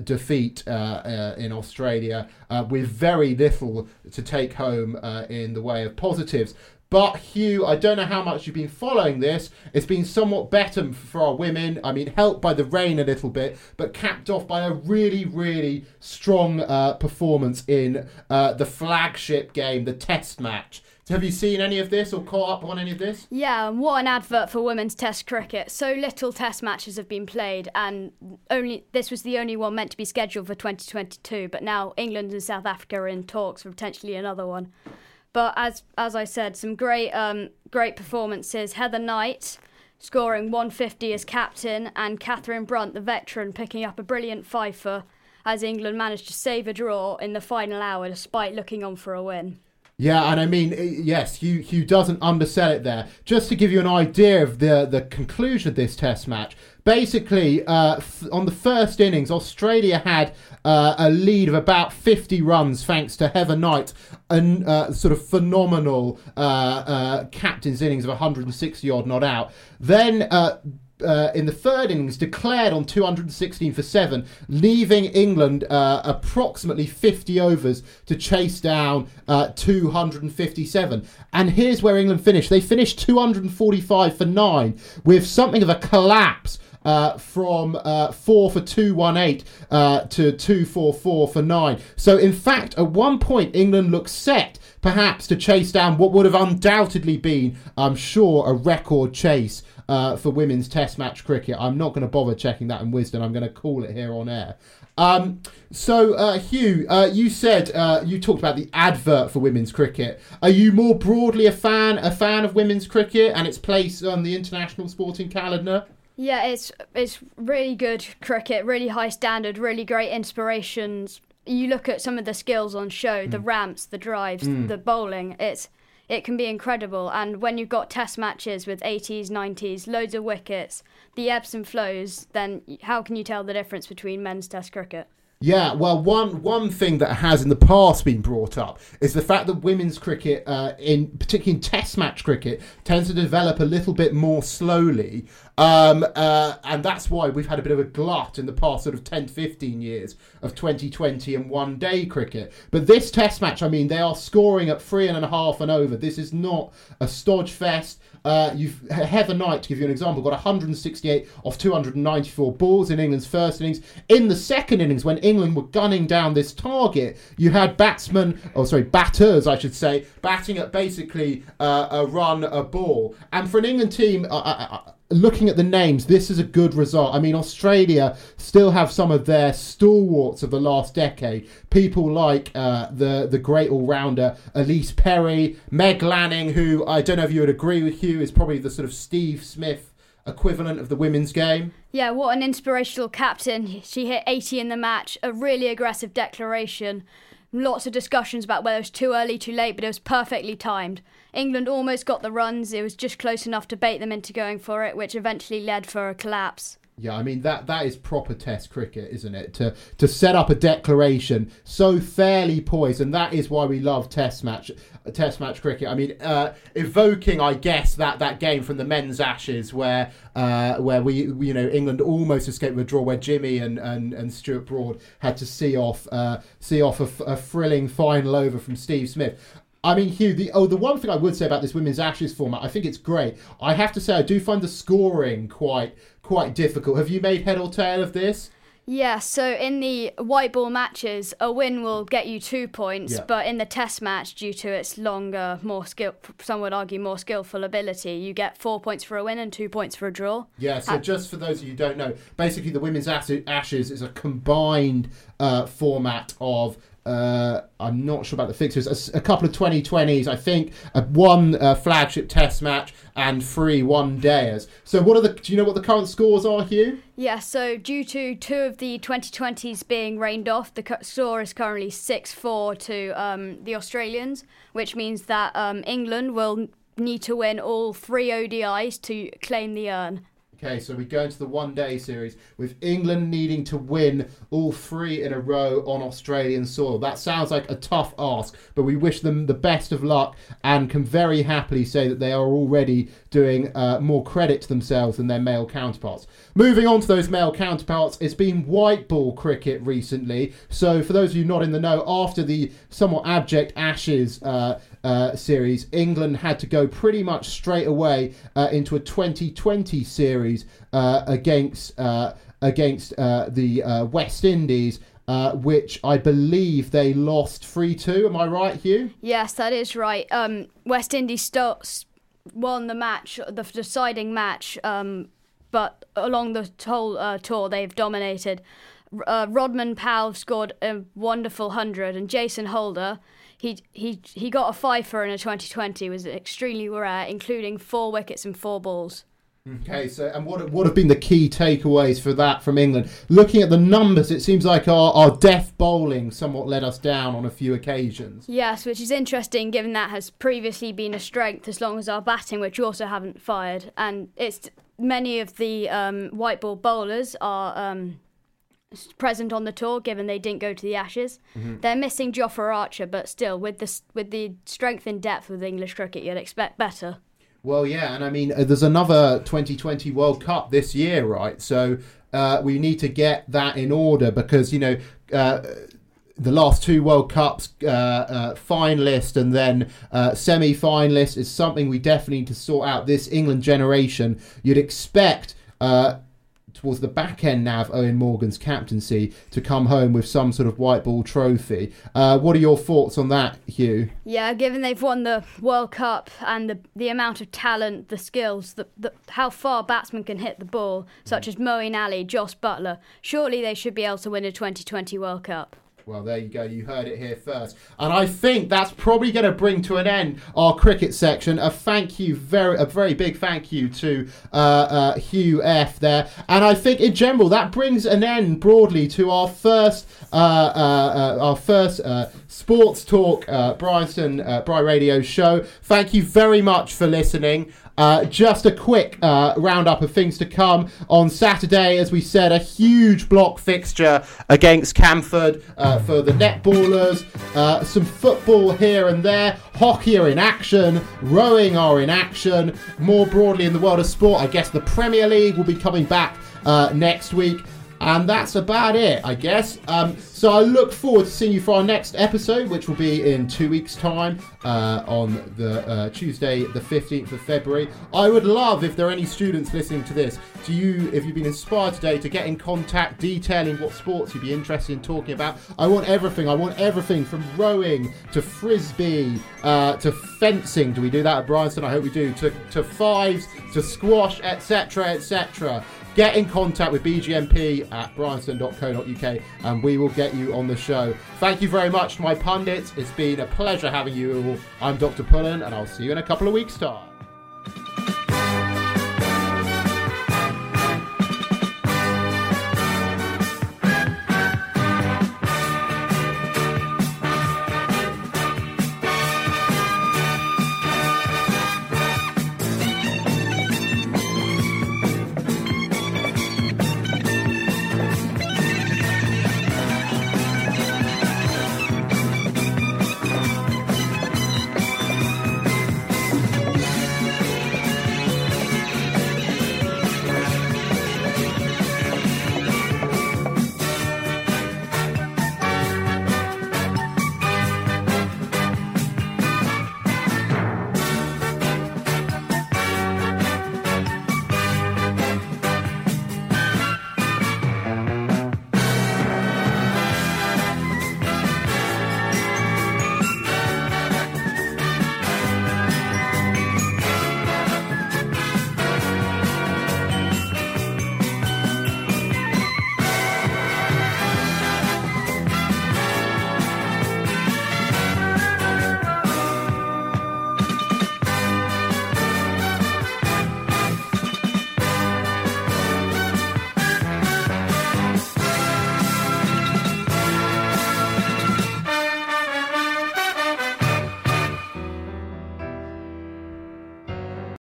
defeat in Australia, with very little to take home in the way of positives. But Hugh, I don't know how much you've been following this. It's been somewhat better for our women. I mean, helped by the rain a little bit, but capped off by a really, really strong uh, performance in uh, the flagship game, the Test match. Have you seen any of this or caught up on any of this? Yeah, and what an advert for women's Test cricket. So little Test matches have been played, and only this was the only one meant to be scheduled for 2022. But now England and South Africa are in talks for potentially another one. But as as I said, some great um, great performances. Heather Knight scoring 150 as captain, and Katherine Brunt, the veteran, picking up a brilliant fifer as England managed to save a draw in the final hour despite looking on for a win. Yeah, and I mean, yes, Hugh, Hugh doesn't undersell it there. Just to give you an idea of the, the conclusion of this test match, basically, uh, f- on the first innings, Australia had uh, a lead of about 50 runs thanks to Heather Knight, a uh, sort of phenomenal uh, uh, captain's innings of 160 odd not out. Then. Uh, in the third innings, declared on 216 for seven, leaving England uh, approximately 50 overs to chase down uh, 257. And here's where England finished. They finished 245 for nine with something of a collapse. Uh, from uh, 4 for 218 uh, to 244 for 9. So, in fact, at one point, England looked set perhaps to chase down what would have undoubtedly been, I'm sure, a record chase uh, for women's Test match cricket. I'm not going to bother checking that in Wisden. I'm going to call it here on air. Um, so, uh, Hugh, uh, you said uh, you talked about the advert for women's cricket. Are you more broadly a fan a fan of women's cricket and its place on the international sporting calendar? Yeah, it's it's really good cricket, really high standard, really great inspirations. You look at some of the skills on show, the ramps, the drives, Mm. the bowling. It's it can be incredible. And when you've got test matches with 80s, 90s, loads of wickets, the ebbs and flows, then how can you tell the difference between men's test cricket? Yeah, well, one one thing that has in the past been brought up is the fact that women's cricket, uh, in particularly in Test match cricket, tends to develop a little bit more slowly, um, uh, and that's why we've had a bit of a glut in the past sort of 10, 15 years of 2020 and one day cricket. But this Test match, I mean, they are scoring at three and a half and over. This is not a stodge fest. Uh, you've Heather Knight, to give you an example, got 168 off 294 balls in England's first innings. In the second innings, when England were gunning down this target, you had batsmen, oh sorry, batters, I should say, batting at basically uh, a run a ball. And for an England team, uh, uh, uh, looking at the names, this is a good result. I mean, Australia still have some of their stalwarts of the last decade. People like uh, the the great all rounder Ellyse Perry, Meg Lanning, who I don't know if you would agree with Hugh, is probably the sort of Steve Smith equivalent of the women's game. Yeah, what an inspirational captain. She hit 80 in the match, a really aggressive declaration. Lots of discussions about whether it was too early, too late, but it was perfectly timed. England almost got the runs, it was just close enough to bait them into going for it, which eventually led for a collapse. Yeah, I mean that that is proper Test cricket, isn't it? To to set up a declaration so fairly poised, and that is why we love Test match Test match cricket. I mean, uh, evoking, I guess that that game from the men's Ashes where uh, where we you know England almost escaped with a draw, where Jimmy and and, and Stuart Broad had to see off uh, see off a, a thrilling final over from Steve Smith. I mean, Hugh. The oh, the one thing I would say about this women's Ashes format, I think it's great. I have to say, I do find the scoring quite quite difficult. Have you made head or tail of this? Yeah, so in the white ball matches, a win will get you two points, Yeah. but in the test match, due to its longer, more skill, some would argue more skillful ability, you get four points for a win and two points for a draw. Yeah, so Uh, just for those of you who don't know, basically the Women's Ashes Ashes is a combined uh, format of. Uh, I'm not sure about the fixtures. A couple of 2020s, I think. Uh, one uh, flagship Test match and three one dayers. So, what are the? Do you know what the current scores are, Hugh? Yeah, so due to two of the 2020s being rained off, the score is currently 6 4 to um, the Australians, which means that um, England will need to win all three ODIs to claim the urn. Okay, so we go into the one day series with England needing to win all three in a row on Australian soil. That sounds like a tough ask, but we wish them the best of luck and can very happily say that they are already doing uh, more credit to themselves than their male counterparts. Moving on to those male counterparts, it's been white ball cricket recently. So, for those of you not in the know, after the somewhat abject Ashes uh, uh, series, England had to go pretty much straight away uh, into a 2020 series uh, against uh, against the West Indies. Which I believe they lost 3 2. Am I right, Hugh? Yes, that is right. Um, West Indies sto- s- won the match, the deciding match, um, but along the whole uh, tour they've dominated. Uh, Rovman Powell scored a wonderful hundred, and Jason Holder, he he he got a fifer in a 2020, was extremely rare, including four wickets and four balls. Okay, so and what what have been the key takeaways for that from England? Looking at the numbers, it seems like our, our death bowling somewhat let us down on a few occasions. Yes, which is interesting given that has previously been a strength as long as our batting, which we also haven't fired. And it's many of the um, white ball bowlers are um, present on the tour, given they didn't go to the Ashes. Mhm. They're missing Jofra Archer, but still, with the with the strength and depth of English cricket, you'd expect better. Well, yeah, and I mean, uh, there's another 2020 World Cup this year, right? So uh, we need to get that in order because you know. Uh, the last two World Cups, uh, uh, finalist and then uh, semi-finalist, is something we definitely need to sort out. This England generation, you'd expect uh, towards the back end now of Eoin Morgan's captaincy to come home with some sort of white ball trophy. Uh, what are your thoughts on that, Hugh? Yeah, given they've won the World Cup and the the amount of talent, the skills, the, the how far batsmen can hit the ball, such as Moeen Ali, Jos Buttler, surely they should be able to win a 2020 World Cup. Well, there you go. You heard it here first. And I think that's probably going to bring to an end our cricket section. A thank you, very a very big thank you to uh, uh, Hugh F there. And I think in general that brings an end broadly to our first uh, uh, uh, our first uh, sports talk uh, Bry Radio show. Thank you very much for listening. Uh, just a quick uh, roundup of things to come on Saturday. As we said, a huge block fixture against Canford uh, for the netballers. Uh, some football here and there. Hockey are in action. Rowing are in action. More broadly in the world of sport, I guess the Premier League will be coming back uh, next week. And that's about it, I guess. Um, so I look forward to seeing you for our next episode, which will be in two weeks' time uh, on the uh, Tuesday, the 15th of February. I would love if there are any students listening to this, to you, if you've been inspired today, to get in contact, detailing what sports you'd be interested in talking about. I want everything. I want everything from rowing to frisbee uh, to fencing. Do we do that at Bryanston? I hope we do. To, to fives, to squash, etc., etc get in contact with bgmp at bryanston.co.uk and we will get you on the show. Thank you very much to my pundits. It's been a pleasure having you all. I'm Dr. Pullen and I'll see you in a couple of weeks' time.